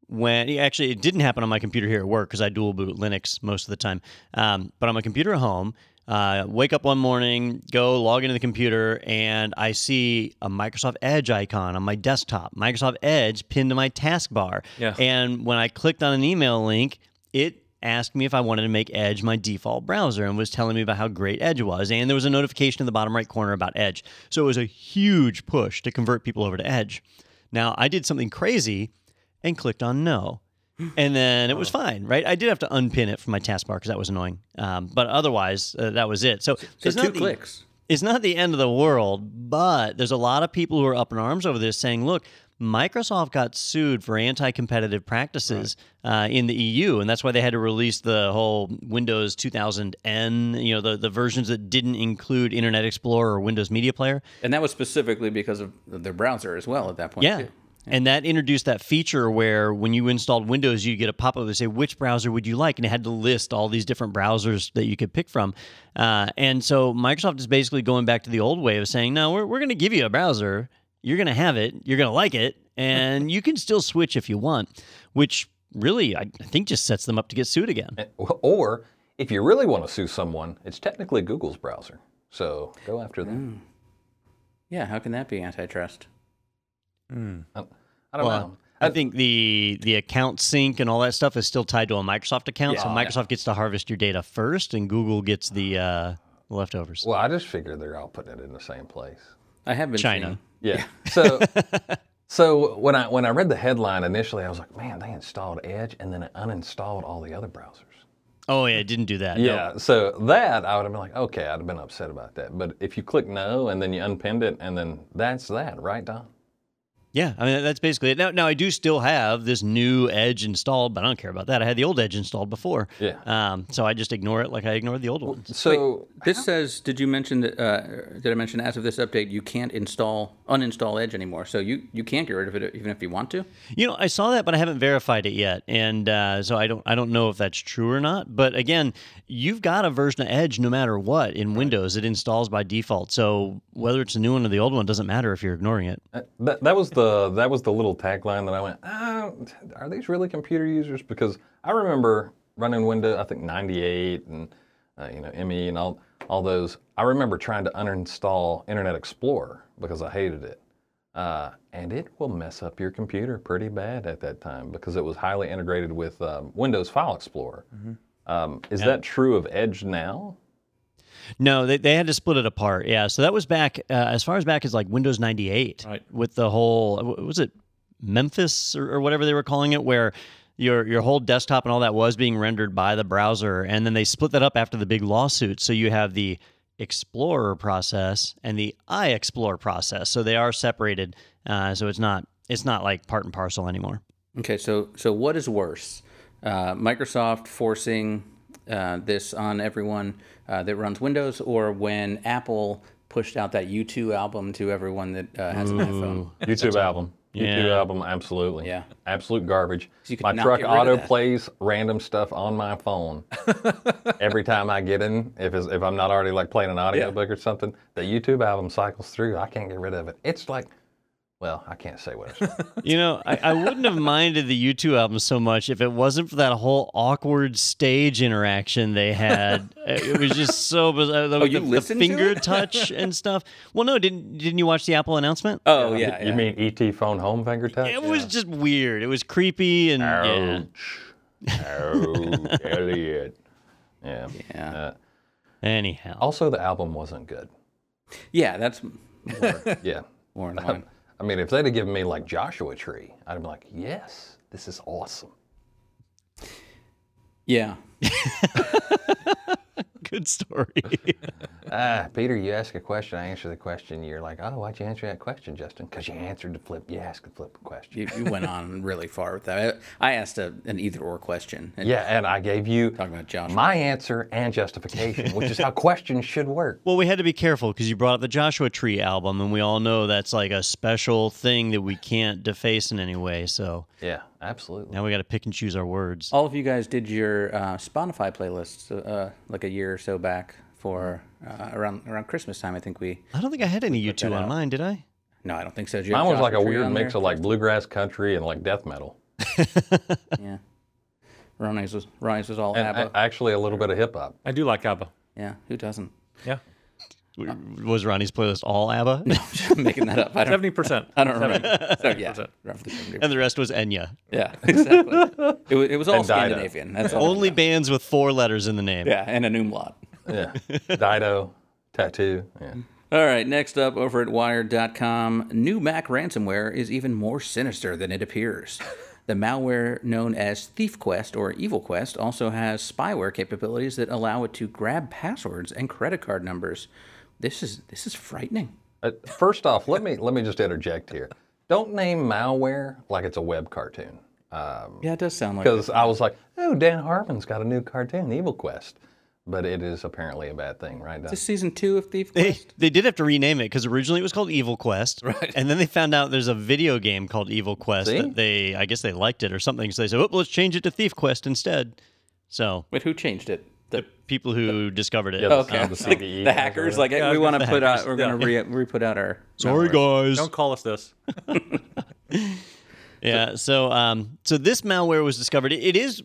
C: when actually it didn't happen on my computer here at work because I dual boot Linux most of the time. Um, but on my computer at home, uh, wake up one morning, go log into the computer, and I see a Microsoft Edge icon on my desktop. Microsoft Edge pinned to my taskbar.
E: Yeah.
C: And when I clicked on an email link, it asked me if I wanted to make Edge my default browser and was telling me about how great Edge was. And there was a notification in the bottom right corner about Edge. So it was a huge push to convert people over to Edge. Now, I did something crazy and clicked on no. And then it was fine, right? I did have to unpin it from my taskbar because that was annoying. Um, but otherwise, uh, that was it. So,
B: So
C: it's
B: two
C: not the-
B: clicks.
C: it's not the end of the world, but there's a lot of people who are up in arms over this saying, look, Microsoft got sued for anti competitive practices uh, in the EU, and that's why they had to release the whole Windows 2000N, you know, the, the versions that didn't include Internet Explorer or Windows Media Player.
B: And that was specifically because of their browser as well at that point.
C: Yeah.
B: too.
C: And that introduced that feature where when you installed Windows, you get a pop up that say, which browser would you like? And it had to list all these different browsers that you could pick from. Uh, and so Microsoft is basically going back to the old way of saying, no, we're, we're going to give you a browser. You're going to have it. You're going to like it. And you can still switch if you want, which really, I I think, just sets them up to get sued again.
D: Eh, or if you really want to sue someone, it's technically Google's browser. So go after them. Hmm.
B: Yeah, how can that be antitrust? Hmm.
D: I don't
C: Well,
D: know.
C: I think the the account sync and all that stuff is still tied to a Microsoft account. So
D: Yeah.
C: Microsoft gets to harvest your data first, and Google gets the ah. uh, leftovers.
D: Well, I just figured they're all putting it in the same place.
B: I have been
C: China.
B: seeing-
D: Yeah. So, so when I when I read the headline initially, I was like, man, they installed Edge and then it uninstalled all the other browsers.
C: Oh yeah, it didn't do that. No.
D: Yeah. So that I would have been like, okay, I'd have been upset about that. But if you click no and then you unpinned it and then that's that, right, Don?
C: Yeah, I mean that's basically it. Now, now I do still have this new Edge installed, but I don't care about that. I had the old Edge installed before.
D: Yeah.
C: Um, so I just ignore it like I ignored the old ones.
D: So
B: This says, did you mention that? Uh, did I mention as of this update, you can't install uninstall Edge anymore? So you you can't get rid of it even if you want to.
C: You know, I saw that, but I haven't verified it yet, and uh, so I don't I don't know if that's true or not. But again, you've got a version of Edge no matter what in Windows. It installs by default. So whether it's a new one or the old one doesn't matter if you're ignoring it.
D: Uh, That, that was the that was the little tagline that I went. Ah, are these really computer users? Because I remember running Windows, I think '98 and uh, you know ME and all all those. I remember trying to uninstall Internet Explorer because I hated it, uh, and it will mess up your computer pretty bad at that time because it was highly integrated with um, Windows File Explorer. Um, is that true of Edge now?
C: No, they, they had to split it apart. Yeah, so that was back uh, as far as back as like Windows 98
E: Right.
C: with the whole was it Memphis or, or whatever they were calling it, where your your whole desktop and all that was being rendered by the browser, and then they split that up after the big lawsuit. So you have the Explorer process and the iExplore process. So they are separated. Uh, so it's not it's not like part and parcel anymore.
B: Okay, so so what is worse, uh, Microsoft forcing uh, this on everyone uh, that runs Windows, or when Apple pushed out that U2 album to everyone that uh, has an iPhone?
D: YouTube album. YouTube
C: Yeah.
D: album, absolutely.
B: Yeah.
D: Absolute garbage.
B: you
D: my truck
B: get rid of
D: auto plays random stuff on my phone. Every time I get in, if it's, if I'm not already like playing an audiobook or something, the YouTube album cycles through. I can't get rid of it. It's like, well, I can't say what it's.
C: You know, I, I wouldn't have minded the U2 album so much if it wasn't for that whole awkward stage interaction they had. it was just so bizarre. The,
B: Oh, you
C: the- the
B: to
C: finger touch and stuff. Well, no, didn't didn't you watch the Apple announcement?
B: Oh yeah,
D: You
B: yeah.
D: mean ET phone home finger touch?
C: it was just weird. It was creepy and yeah.
D: Ouch. Oh, Elliot. Yeah.
B: Yeah.
D: Uh,
C: Anyhow,
D: also, the album wasn't good.
B: yeah, that's more,
D: Yeah.
B: more in line.
D: I mean, if they'd have given me like Joshua Tree, I'd have been like, yes, this is awesome.
B: Yeah,
C: good story.
D: Ah, Peter, you ask a question, I answer the question. You're like, oh, why'd you answer that question, Justin? Because you answered the flip. You asked the flip question.
B: you, you went on really far with that. I, I asked a, an either or question. And
D: Yeah, and I gave you
B: Talking about Joshua.
D: my answer and justification, which is how questions should work.
C: well, we had to be careful because you brought up the Joshua Tree album, and we all know that's like a special thing that we can't deface in any way. So
D: Yeah, absolutely.
C: now we got to pick and choose our words.
B: all of you guys did your uh, Spotify playlists uh, like a year or so back for uh, around around Christmas time. I think we.
C: I don't think I had any U2
B: that
C: on
B: out.
C: mine, did I?
B: No, I don't think so. Did
D: Mine was
B: Joshua
D: like a weird mix
B: there?
D: of like bluegrass country and like death metal.
B: Yeah. Ronnie's was Ronnie's was all
D: And
B: ABBA.
D: a- actually a little bit of hip hop.
E: I do like ABBA.
B: yeah, who doesn't?
E: Yeah, Uh,
C: was Ronnie's playlist all ABBA?
B: I'm making that up. I don't.
E: seventy percent.
B: I don't remember. So yeah, roughly 70.
C: and the rest was Enya.
B: Yeah, exactly. it, was, it was all
D: And Dido.
B: Scandinavian. That's all.
C: Only bands with four letters in the name.
B: Yeah, and an umlaut.
D: Yeah. Dido, tattoo. Yeah.
B: All right, next up over at Wired.com, new Mac ransomware is even more sinister than it appears. The malware known as ThiefQuest or EvilQuest also has spyware capabilities that allow it to grab passwords and credit card numbers. This is this is frightening.
D: Uh, first off, let me let me just interject here. Don't name malware like it's a web cartoon.
B: Yeah, it does sound like
D: Because I was like, oh, Dan Harmon's got a new cartoon, Evil Quest. But it is apparently a bad thing, right?
B: This season two of
C: They,
B: ThiefQuest.
C: they did have to rename it because originally it was called Evil Quest, right? And then they found out there's a video game called Evil Quest
D: See?
C: that they, I guess they liked it or something, so they said, "Oh, let's change it to Thief Quest instead." So
B: Wait, who changed it? The,
C: people who discovered it,
D: Yeah, the-
B: okay,
D: the
B: like
D: CVE
B: the hackers.
D: or
B: Like we want to
C: the
B: put out, we're gonna re, re put out our.
C: sorry
B: malware.
C: guys,
E: Don't call us this.
C: Yeah. So, um, so this malware was discovered. It- it is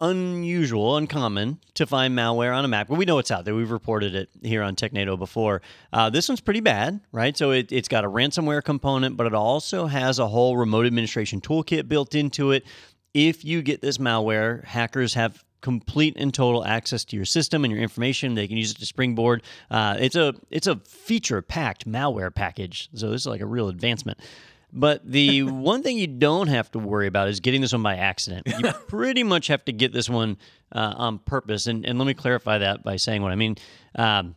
C: unusual, uncommon to find malware on a Mac, but we know it's out there. We've reported it here on Technado before. Uh, this one's pretty bad, right? So it, it's got a ransomware component, but it also has a whole remote administration toolkit built into it. If you get this malware, hackers have complete and total access to your system and your information. They can use it to springboard. Uh, it's a it's a feature packed malware package. So this is like a real advancement. But the one thing you don't have to worry about is getting this one by accident. You pretty much have to get this one uh, on purpose. And, and let me clarify that by saying what I mean. Um,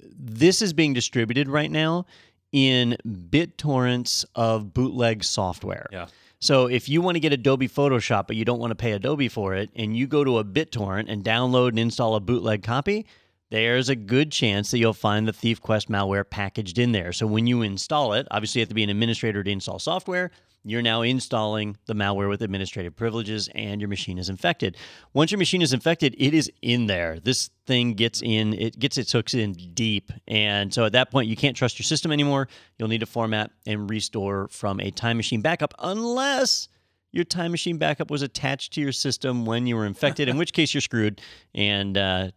C: this is being distributed right now in BitTorrents of bootleg software.
E: Yeah.
C: So if you want to get Adobe Photoshop, but you don't want to pay Adobe for it, and you go to a BitTorrent and download and install a bootleg copy, there's a good chance that you'll find the ThiefQuest malware packaged in there. So when you install it, obviously you have to be an administrator to install software. You're now installing the malware with administrative privileges, and your machine is infected. Once your machine is infected, it is in there. This thing gets in, it gets its hooks in deep. And so at that point, you can't trust your system anymore. You'll need to format and restore from a time machine backup, unless your time machine backup was attached to your system when you were infected, in which case you're screwed. And, uh,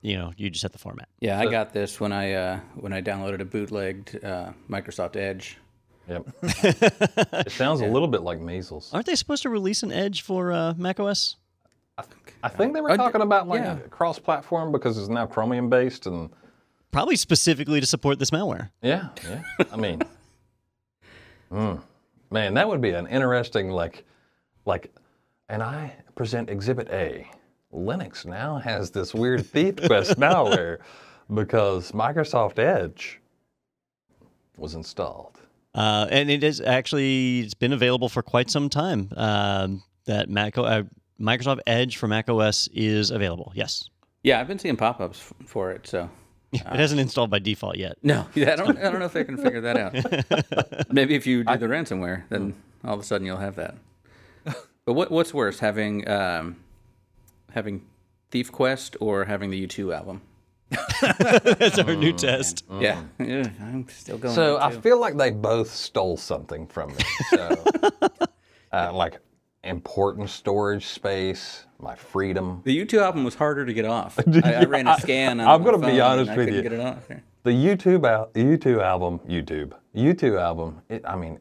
C: you know, you just have to format.
B: Yeah, I got this when I uh, when I downloaded a bootlegged uh, Microsoft Edge.
D: Yep. it sounds a little bit like measles.
C: Aren't they supposed to release an Edge for uh, macOS?
D: I think they were
B: Uh,
D: talking about like
B: yeah.
D: cross-platform because it's now Chromium based, and
C: Probably specifically to support this malware.
D: yeah, yeah. I mean, mm, man, that would be an interesting like, like And I present Exhibit A. Linux now has this weird ThiefQuest malware because Microsoft Edge was installed.
C: Uh, and it is actually it's been available for quite some time. Um, that Mac, uh, Microsoft Edge for Mac OS is available. Yes,
B: Yeah, I've been seeing pop-ups f- for it. So
C: it hasn't installed by default yet.
B: no, yeah, I don't, I don't know if they can figure that out. Maybe if you do the ransomware, then all of a sudden you'll have that. But what what's worse, having um, having Thief Quest or having the U2 album?
C: That's our new test.
B: Yeah, yeah, I'm still going.
D: So
B: with
D: I
B: U2.
D: feel like they both stole something from me. So, uh, like important storage space, my freedom.
B: the U2 album was harder to get off. I, I ran a scan. On
D: I'm
B: my
D: gonna be
B: phone
D: honest
B: and I
D: with
B: couldn't
D: you.
B: Get it off.
D: The YouTube al- YouTube album, YouTube, YouTube album. It, I mean,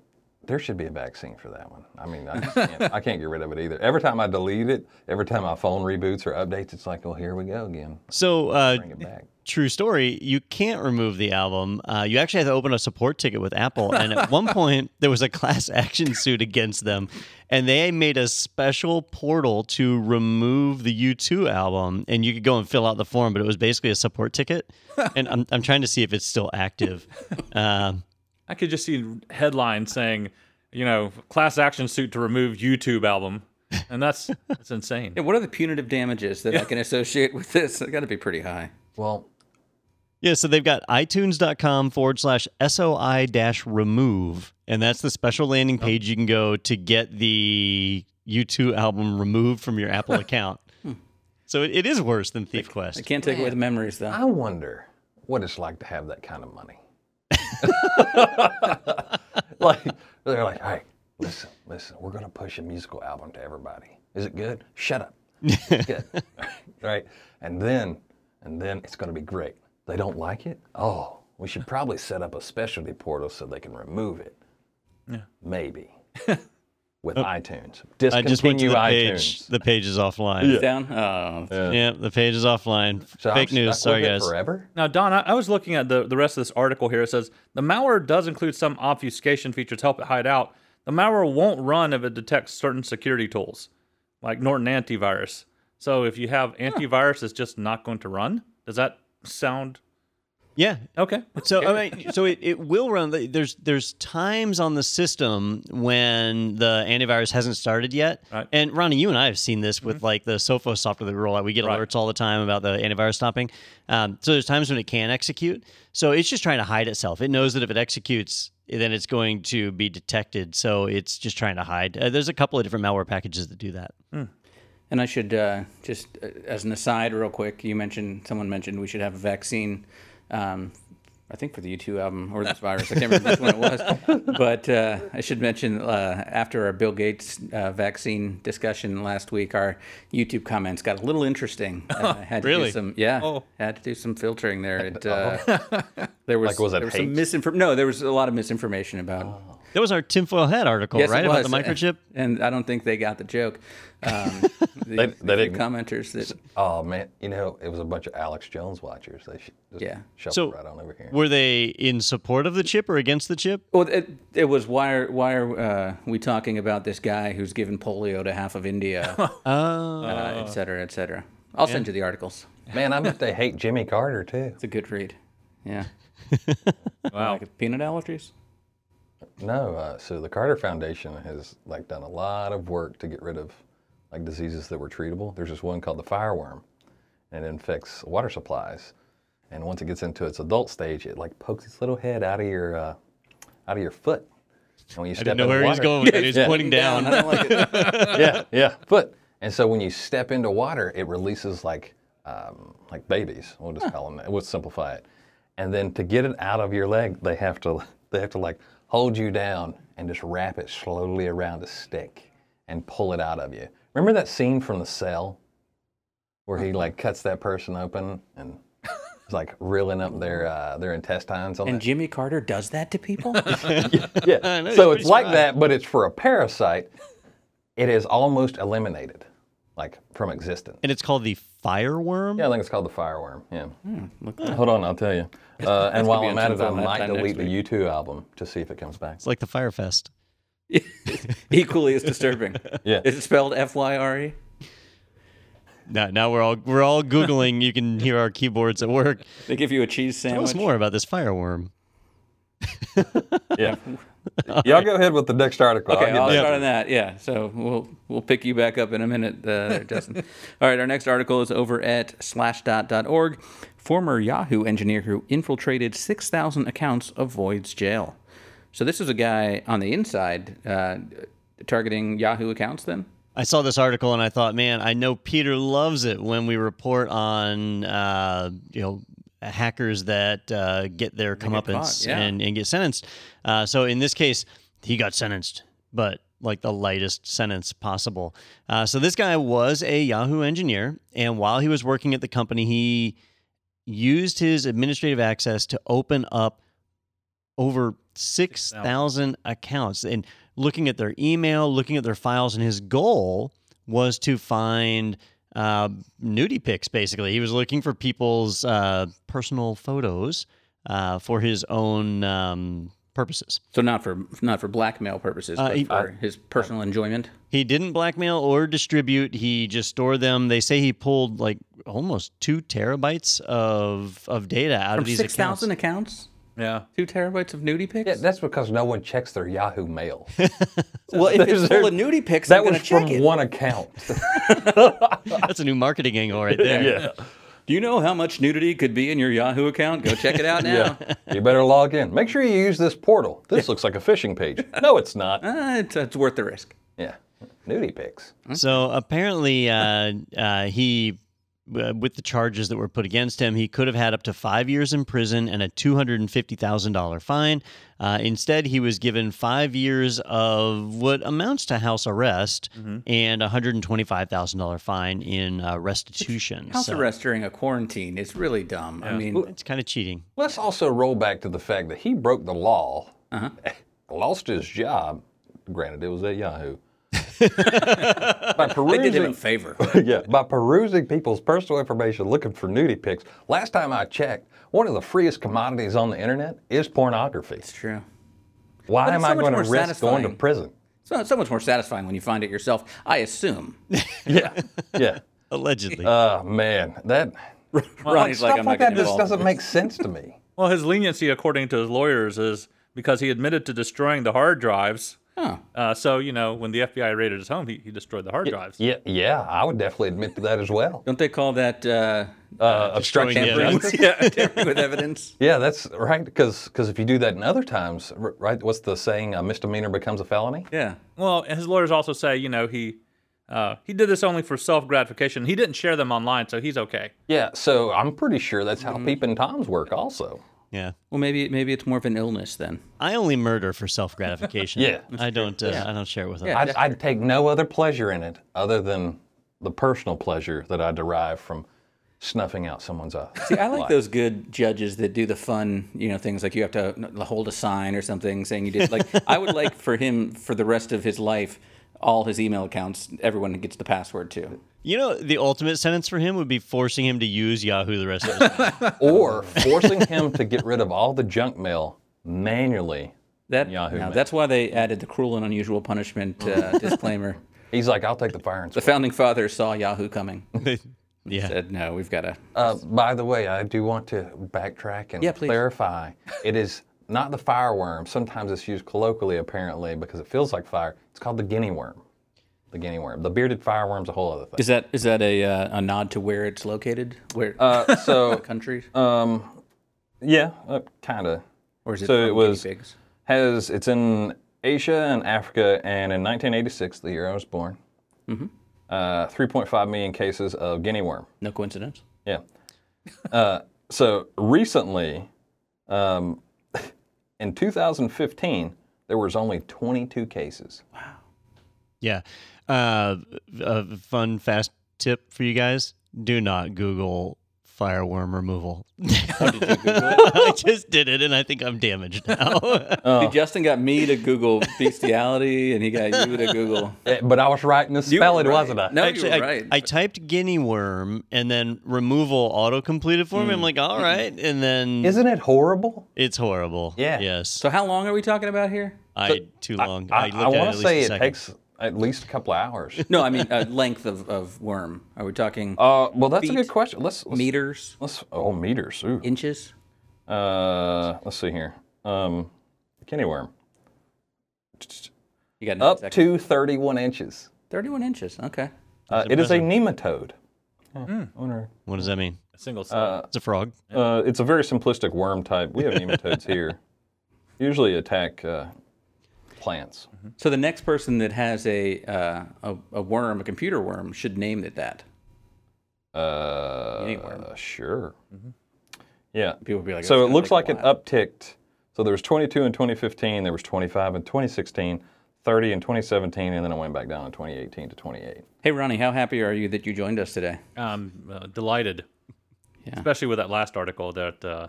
D: there should be a vaccine for that one. I mean, I, can't, I can't get rid of it either. Every time I delete it, every time my phone reboots or updates, it's like, well, here we go again.
C: So, uh,
D: Bring it back.
C: true story, you can't remove the album. Uh, you actually have to open a support ticket with Apple. And at one point, there was a class action suit against them. And they made a special portal to remove the U2 album. And you could go and fill out the form, but it was basically a support ticket. And I'm, I'm trying to see if it's still active. Um,
E: I could just see headlines saying, you know, class action suit to remove YouTube album, and that's that's insane.
B: Yeah, what are the punitive damages that I can associate with this? They got to be pretty high.
D: Well,
C: Yeah, so they've got itunes.com forward slash SOI dash remove. And that's the special landing oh. page you can go to get the U2 album removed from your Apple account. Hmm. so it, it is worse than Thief Quest.
B: I
C: Quest.
B: can't take away the memories though.
D: I wonder what it's like to have that kind of money. like they're like, hey, listen, listen, we're gonna push a musical album to everybody. Is it good? Shut up. It's good. right? And then and then it's gonna be great. They don't like it? Oh, we should probably set up a specialty portal so they can remove it.
E: Yeah.
D: Maybe. With uh, iTunes.
C: I just went to the
D: iTunes.
C: page. The page is offline.
B: Down. Oh,
C: Yeah. the page is offline.
D: So I'm
C: Fake news.
D: stuck
C: Sorry,
D: with it
C: guys.
D: Forever?
E: Now, Don, I, I was looking at the, the rest of this article here. It says the malware does include some obfuscation features to help it hide out. The malware won't run if it detects certain security tools, like Norton Antivirus. So if you have antivirus, it's just not going to run. Does that sound
C: Yeah.
E: okay?
C: So I mean, so it, it will run. There's there's times on the system when the antivirus hasn't started yet.
E: Right.
C: And Ronnie, you and I have seen this with like the Sophos software that we roll out. We get
E: Right.
C: alerts all the time about the antivirus stopping. Um, so there's times when it can execute. So it's just trying to hide itself. It knows that if it executes, then it's going to be detected. So it's just trying to hide. Uh, there's a couple of different malware packages that do that.
B: And I should uh, just, uh, as an aside, real quick, you mentioned someone mentioned we should have a vaccine. Um, I think for the U2 album or this virus. I can't remember which one it was. But uh, I should mention uh, after our Bill Gates uh, vaccine discussion last week, our YouTube comments got a little interesting. Uh, had to
C: Really?
B: do some, yeah,
E: Oh.
B: had to do some filtering there. It, uh, there was
D: Like, was it
B: there was some misinformation. No, there was a lot of misinformation about
C: That was our tinfoil hat article,
B: Yes,
C: right? About the microchip.
B: and I don't think they got the joke. Um, the,
D: They-
B: the
D: they didn't.
B: commenters that
D: Oh man, you know, it was a bunch of Alex Jones watchers. They should just
B: Yeah.
D: shuffled
C: So
D: right on over here.
C: were they in support of the chip or against the chip?
B: Well, it, it was why are why are uh, we talking about this guy who's given polio to half of India,
C: Oh.
B: uh, et cetera, et cetera. I'll send you the articles.
D: Man, I bet they hate Jimmy Carter too.
B: It's a good read. Yeah.
E: Wow.
B: Like peanut allergies.
D: No, uh, so the Carter Foundation has like done a lot of work to get rid of like diseases that were treatable. There's this one called the fireworm, and it infects water supplies. And once it gets into its adult stage, it like pokes its little head out of your uh, out of your foot. And when you
C: I
D: step
C: didn't know where he was
D: water-
C: going with that. He was
D: Yeah.
C: pointing down.
B: I don't like it.
D: yeah, yeah, foot. And so when you step into water, it releases like um, like babies. We'll just call them that. We'll simplify it. And then to get it out of your leg, they have to they have to like hold you down and just wrap it slowly around a stick and pull it out of you. Remember that scene from The Cell where he like cuts that person open and is like reeling up their uh, their intestines on
B: And
D: that?
B: Jimmy Carter does that to people.
D: Yeah.
C: know,
D: so
C: you're
D: it's like
C: right.
D: that, but it's for a parasite. It is almost eliminated, like from existence.
C: And it's called the fireworm.
D: Yeah, I think it's called the fireworm. Yeah. Hold on, I'll tell you. Uh, and while I'm at it, I might
B: time next
D: delete the. U2 album to see if it comes back.
C: It's like the Fyre Fest.
B: Equally as disturbing.
D: Yeah.
B: Is it spelled F Y R E?
C: Now, now we're all we're all googling. You can hear our keyboards at work.
B: They give you a cheese sandwich.
C: Tell us more about this fireworm.
D: Yeah. Y'all go ahead with the next article.
B: Okay,
D: get
B: I'll
D: back
B: start on that. Yeah, so we'll we'll pick you back up in a minute, uh, there, Justin. All right, our next article is over at slashdot.org. Former Yahoo engineer who infiltrated 6,000 accounts avoids jail. So this is a guy on the inside uh, targeting Yahoo accounts. Then
C: I saw this article and I thought, man, I know Peter loves it when we report on, uh, you know, hackers that uh, get their comeuppance
B: caught, yeah.
C: and, and get sentenced. Uh, so in this case, he got sentenced, but like the lightest sentence possible. Uh, so this guy was a Yahoo engineer, and while he was working at the company, he used his administrative access to open up over 6,000 accounts and looking at their email, looking at their files, and his goal was to find uh, nudie pics, basically. He was looking for people's uh, personal photos uh, for his own um, purposes.
B: so not for not for blackmail purposes,
C: Uh,
B: but
C: he-
B: for his personal enjoyment.
C: He didn't blackmail or distribute. He just stored them. They say he pulled like almost two terabytes of of data out
B: From
C: of these
B: six
C: accounts.
E: Yeah.
B: two terabytes of nudie pics.
D: Yeah, that's because no one checks their Yahoo mail.
B: well, if it's
D: There's-
B: full of nudie pics,
D: that
B: I'm gonna
D: was from
B: it.
D: one account.
C: That's a new marketing angle right there.
B: Do you know how much nudity could be in your Yahoo account? Go check it out now. yeah.
D: you better log in. Make sure you use this portal. This looks like a phishing page. No, it's not.
B: Uh, it's, it's worth the risk.
D: Yeah, nudie pics.
C: So apparently, uh, uh, he, uh, with the charges that were put against him, he could have had up to five years in prison and a two hundred and fifty thousand dollar fine. Uh, instead, he was given five years of what amounts to house arrest and a hundred and twenty five thousand dollar fine in uh, restitution.
B: House
C: So
B: arrest during a quarantine is really dumb. I mean,
C: It's kind of cheating.
D: Let's also roll back to the fact that he broke the law,
B: Uh-huh.
D: lost his job. Granted, it was at Yahoo. by
B: they did him a
D: perusing,
B: favor.
D: yeah, by perusing people's personal information, looking for nudie pics. Last time I checked, one of the freest commodities on the internet is pornography.
B: It's true.
D: Why
B: But
D: am
B: so
D: I going to
B: more
D: risk going to prison?
B: So it's so much more satisfying when you find it yourself. I assume.
D: Yeah, yeah.
C: Allegedly.
D: Oh man, that
B: Ronnie's like,
D: stuff
B: I'm
D: like
B: not
D: that just doesn't make sense to me.
E: Well, his leniency, according to his lawyers, is because he admitted to destroying the hard drives.
B: Oh.
E: Uh, so, you know, when the FBI raided his home, he, he destroyed the hard drives.
D: Yeah, yeah, I would definitely admit to that as well.
B: Don't they call that uh,
D: Uh, obstruction of
B: yeah, tampering with evidence?
D: Yeah, that's right. Because if you do that in other times, right? What's the saying? A misdemeanor becomes a felony.
B: Yeah.
E: Well, and his lawyers also say, you know, he uh, he did this only for self gratification. He didn't share them online, so he's okay.
D: Yeah, so I'm pretty sure that's how
B: Mm-hmm.
D: peeping toms work. Also,
C: yeah.
B: Well, maybe maybe it's more of an illness then.
C: I only murder for self gratification.
D: Yeah.
C: I don't. Uh, I don't share it with others.
B: Yeah.
D: I'd, I'd take no other pleasure in it other than the personal pleasure that I derive from snuffing out someone's eye.
B: See, I like those good judges that do the fun, you know, things like you have to hold a sign or something saying you did. Like, I would like for him for the rest of his life, all his email accounts, everyone gets the password to.
C: You know, the ultimate sentence for him would be forcing him to use Yahoo the rest of his life.
D: or forcing him to get rid of all the junk mail manually.
B: That
D: Yahoo
B: now,
D: Mail.
B: that's why they added the cruel and unusual punishment uh, disclaimer.
D: He's like, I'll take the fire and
B: The founding fathers saw Yahoo coming.
C: yeah.
B: Said no, we've got to.
D: Uh, by the way, I do want to backtrack and
B: Yeah, please.
D: clarify. It is not the fireworm. Sometimes it's used colloquially, apparently, because it feels like fire. It's called the guinea worm. The guinea worm. The bearded fireworm's a whole other thing.
B: Is that is that a uh, a nod to where it's located? Where
D: Uh, so,
B: countries?
D: um, yeah, uh, kind of.
B: or is it
D: so it was-
B: pigs?
D: Has it's in Asia and Africa, and in 1986, the year I was born,
B: Mm-hmm.
D: uh, 3.5 million cases of guinea worm.
B: No coincidence.
D: Yeah. Uh, so recently, um, in 2015, there was only 22 cases. Wow.
C: Yeah. Uh, a fun, fast tip for you guys do not Google fireworm removal.
B: Oh, did you Google it?
C: I just did it and I think I'm damaged now.
B: See, Justin got me to Google bestiality, and he got you to Google.
D: Eh, But I was right in the
B: You were
D: spelling,
B: right.
D: wasn't I?
B: No,
C: Actually,
B: you were right.
C: I typed guinea worm and then removal auto completed for me. I'm like, all right. And then
D: Isn't it horrible?
C: it's horrible.
D: Yeah.
C: Yes.
B: so how long are we talking about here?
C: I too long.
D: I,
C: looked
D: I
C: at
D: want to say it
C: second.
D: takes at least a couple of hours.
B: No, I mean uh, length of, of worm. Are we talking
D: Uh, well, that's a good question. Let's, let's
B: meters,
D: Let's oh meters. Ooh.
B: inches?
D: Uh, let's see here. Um, kidney worm
B: You got
D: up
B: seconds.
D: to 31 inches.
B: 31 inches. Okay.
D: Uh, it is a nematode. I wonder-
C: What does that mean?
E: A single cell.
C: It's a frog.
D: Uh, it's a very simplistic worm type. We have nematodes here. Usually attack plants.
B: So the next person that has a, uh, a a worm, a computer worm, should name it that.
D: Uh,
B: Guinea worm.
D: Sure. Yeah.
B: People would be like,
D: so it looks
B: gonna
D: like
B: take
D: it
B: a while."
D: upticked. So there was 22 in 2015, there was 25 in 2016, 30 in 2017, and then it went back down in 2018 to 28.
B: Hey Ronnie, how happy are you that you joined us today?
E: I'm uh, delighted,
B: Yeah.
E: especially with that last article, that uh,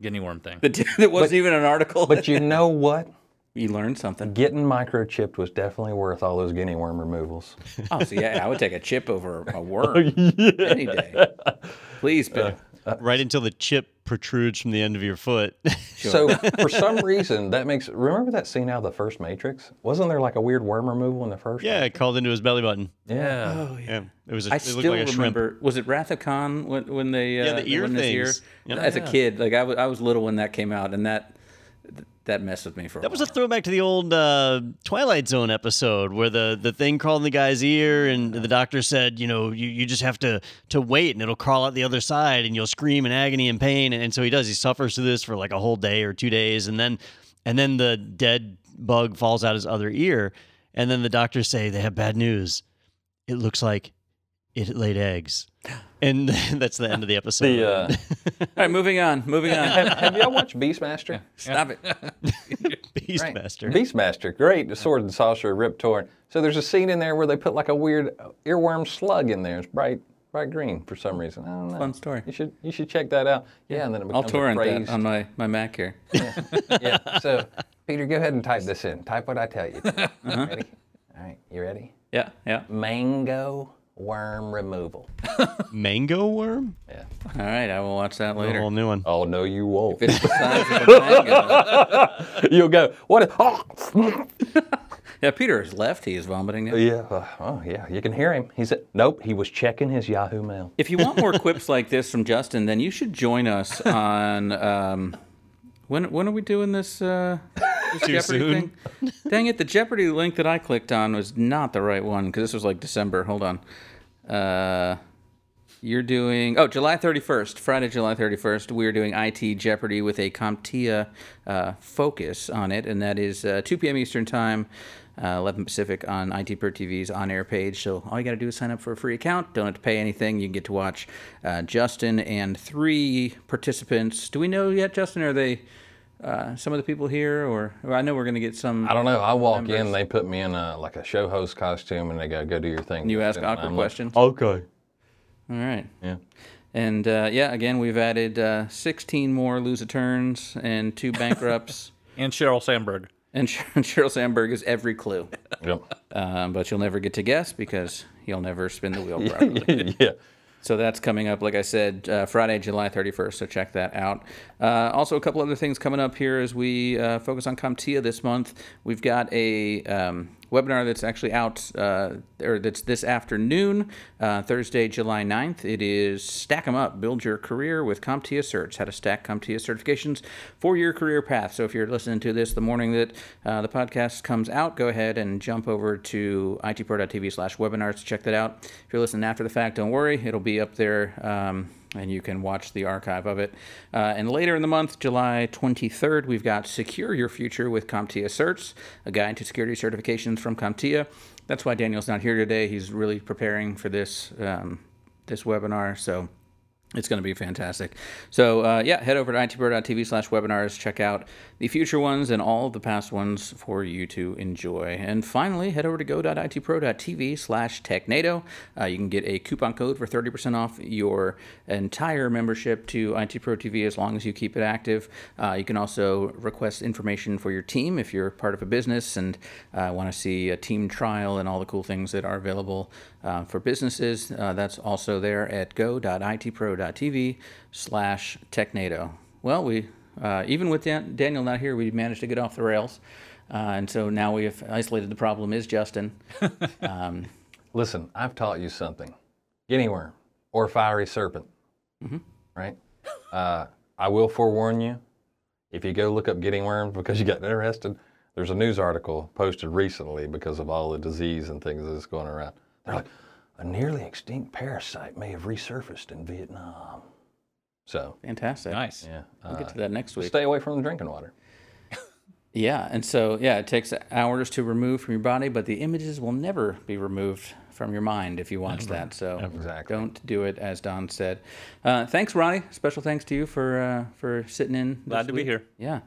E: guinea worm thing.
B: That, that wasn't even an article.
D: But you know what?
B: you learned something.
D: Getting microchipped was definitely worth all those guinea worm removals.
B: Oh, so yeah, I would take a chip over a worm oh, any day. Please, Bill.
C: Uh, uh, right until the chip protrudes from the end of your foot.
D: So for some reason, that makes. Remember that scene out of the first Matrix? Wasn't there like a weird worm removal in the first?
C: yeah,
D: one?
C: it crawled into his belly button.
D: Yeah.
C: Oh, yeah, it was. A,
B: I
C: it looked
B: still
C: like a shrimp.
B: remember. Was it Wrath of that came out, and that that messed with me for a
C: That was a throwback to the old uh, Twilight Zone episode where the, the thing crawled in the guy's ear and the doctor said, you know, you, you just have to to wait and it'll crawl out the other side and you'll scream in agony and pain. And, and so he does. He suffers through this for like a whole day or two days, and then and then the dead bug falls out his other ear, and then the doctors say they have bad news. It looks like it laid eggs, and that's the end of the episode.
D: The, uh,
B: All right, moving on. Moving on.
D: have, have y'all watched Beastmaster?
B: Stop it.
C: Beastmaster.
D: Beastmaster, great. The sword and sorcerer, Rip Torn. So there's a scene in there where they put like a weird earworm slug in there. It's bright, bright green for some reason. I don't know.
B: Fun story.
D: You should you should check that out. Yeah, and then it
B: I'll
D: becomes
B: torrent that on my, my Mac here.
D: yeah. So Peter, go ahead and type this in. Type what I tell you.
B: Uh-huh.
D: Ready? All right, you ready?
B: Yeah, yeah.
D: Mango worm removal.
C: Mango worm?
D: Yeah.
B: All right, I will watch that
C: A
B: later.
C: whole new one.
D: Oh no, you won't.
B: If it's the size of a mango.
D: You'll go. What? is- Oh.
B: Yeah, Peter has left. He is vomiting now.
D: Yeah. uh, Oh yeah. You can hear him. He's nope. He was checking his Yahoo Mail.
B: If you want more quips like this from Justin, then you should join us on. Um, when when are we doing this? Uh, this
C: Too
B: Jeopardy
C: soon?
B: thing? Dang it! The Jeopardy link that I clicked on was not the right one because this was like December. Hold on. Uh, you're doing oh July 31st, Friday, July 31st. We're doing IT Jeopardy with a CompTIA uh, focus on it, and that is uh, 2 p.m. Eastern Time. Uh, 11 Pacific on IT Pro TV's on air page. So all you got to do is sign up for a free account. Don't have to pay anything. You can get to watch uh, Justin and three participants. Do we know yet, Justin? Are they uh, some of the people here, or, or I know we're going to get some.
D: I don't know. I walk in, they put me in a like a show host costume, and they go, "Go do your thing."
B: You ask
D: And
B: awkward
D: I'm like,
B: questions?
D: okay.
B: All right.
D: Yeah.
B: And uh, yeah, again, we've added uh, 16 more lose a turns and two bankrupts.
E: And Sheryl Sandberg.
B: and Sh- Sheryl Sandberg is every clue.
D: Yep.
B: Um, but you'll never get to guess because you'll never spin the wheel properly.
D: yeah.
B: So that's coming up, like I said, uh, Friday, July 31st. So check that out. Uh, also, a couple other things coming up here as we uh, focus on CompTIA this month. We've got a um, webinar that's actually out, uh, or that's this afternoon, uh, Thursday, July 9th. It is Stack 'em Up, Build Your Career with CompTIA Certs, how to stack CompTIA certifications for your career path. So if you're listening to this the morning that uh, the podcast comes out, go ahead and jump over to itpro.tv slash webinars to check that out. If you're listening after the fact, don't worry, it'll be up there. Um, and you can watch the archive of it. Uh, and later in the month, July 23rd, we've got Secure Your Future with CompTIA Certs, a guide to security certifications from CompTIA. That's why Daniel's not here today. He's really preparing for this um, this webinar. So it's going to be fantastic. So, uh, yeah, head over to itpro.tv slash webinars. Check out the future ones and all the past ones for you to enjoy. And finally, head over to go.itpro.tv slash technado. Uh, you can get a coupon code for 30% off your entire membership to IT Pro TV as long as you keep it active. Uh, you can also request information for your team if you're part of a business and uh, want to see a team trial and all the cool things that are available uh, for businesses. Uh, that's also there at go.itpro.tv slash technado. Well, we uh, even with Dan- Daniel not here, we managed to get off the rails. and so now we have isolated the problem is Justin. Um,
D: Listen, I've taught you something. Guinea worm or fiery serpent. Right? Uh, I will forewarn you if you go look up guinea worms because you got interested, there's a news article posted recently because of all the disease and things that's going around. They're like, a nearly extinct parasite may have resurfaced in Vietnam. So,
B: fantastic.
E: Nice.
D: yeah.
B: We'll
D: uh,
B: get to that next week.
D: stay away from the drinking water.
B: Yeah, and so yeah, it takes hours to remove from your body, but the images will never be removed from your mind if you watch that. So
D: Exactly.
B: don't do it, as Don said. Uh, thanks, Ronnie. Special thanks to you for uh, for sitting in.
E: Glad
B: this
E: to be here.
B: Yeah,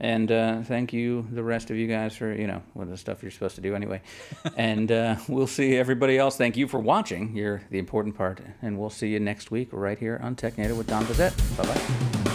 B: and uh, thank you, the rest of you guys, for you know what the stuff you're supposed to do anyway. and uh, we'll see everybody else. Thank you for watching. You're the important part, and we'll see you next week right here on Technado with Don Pezet. Bye bye.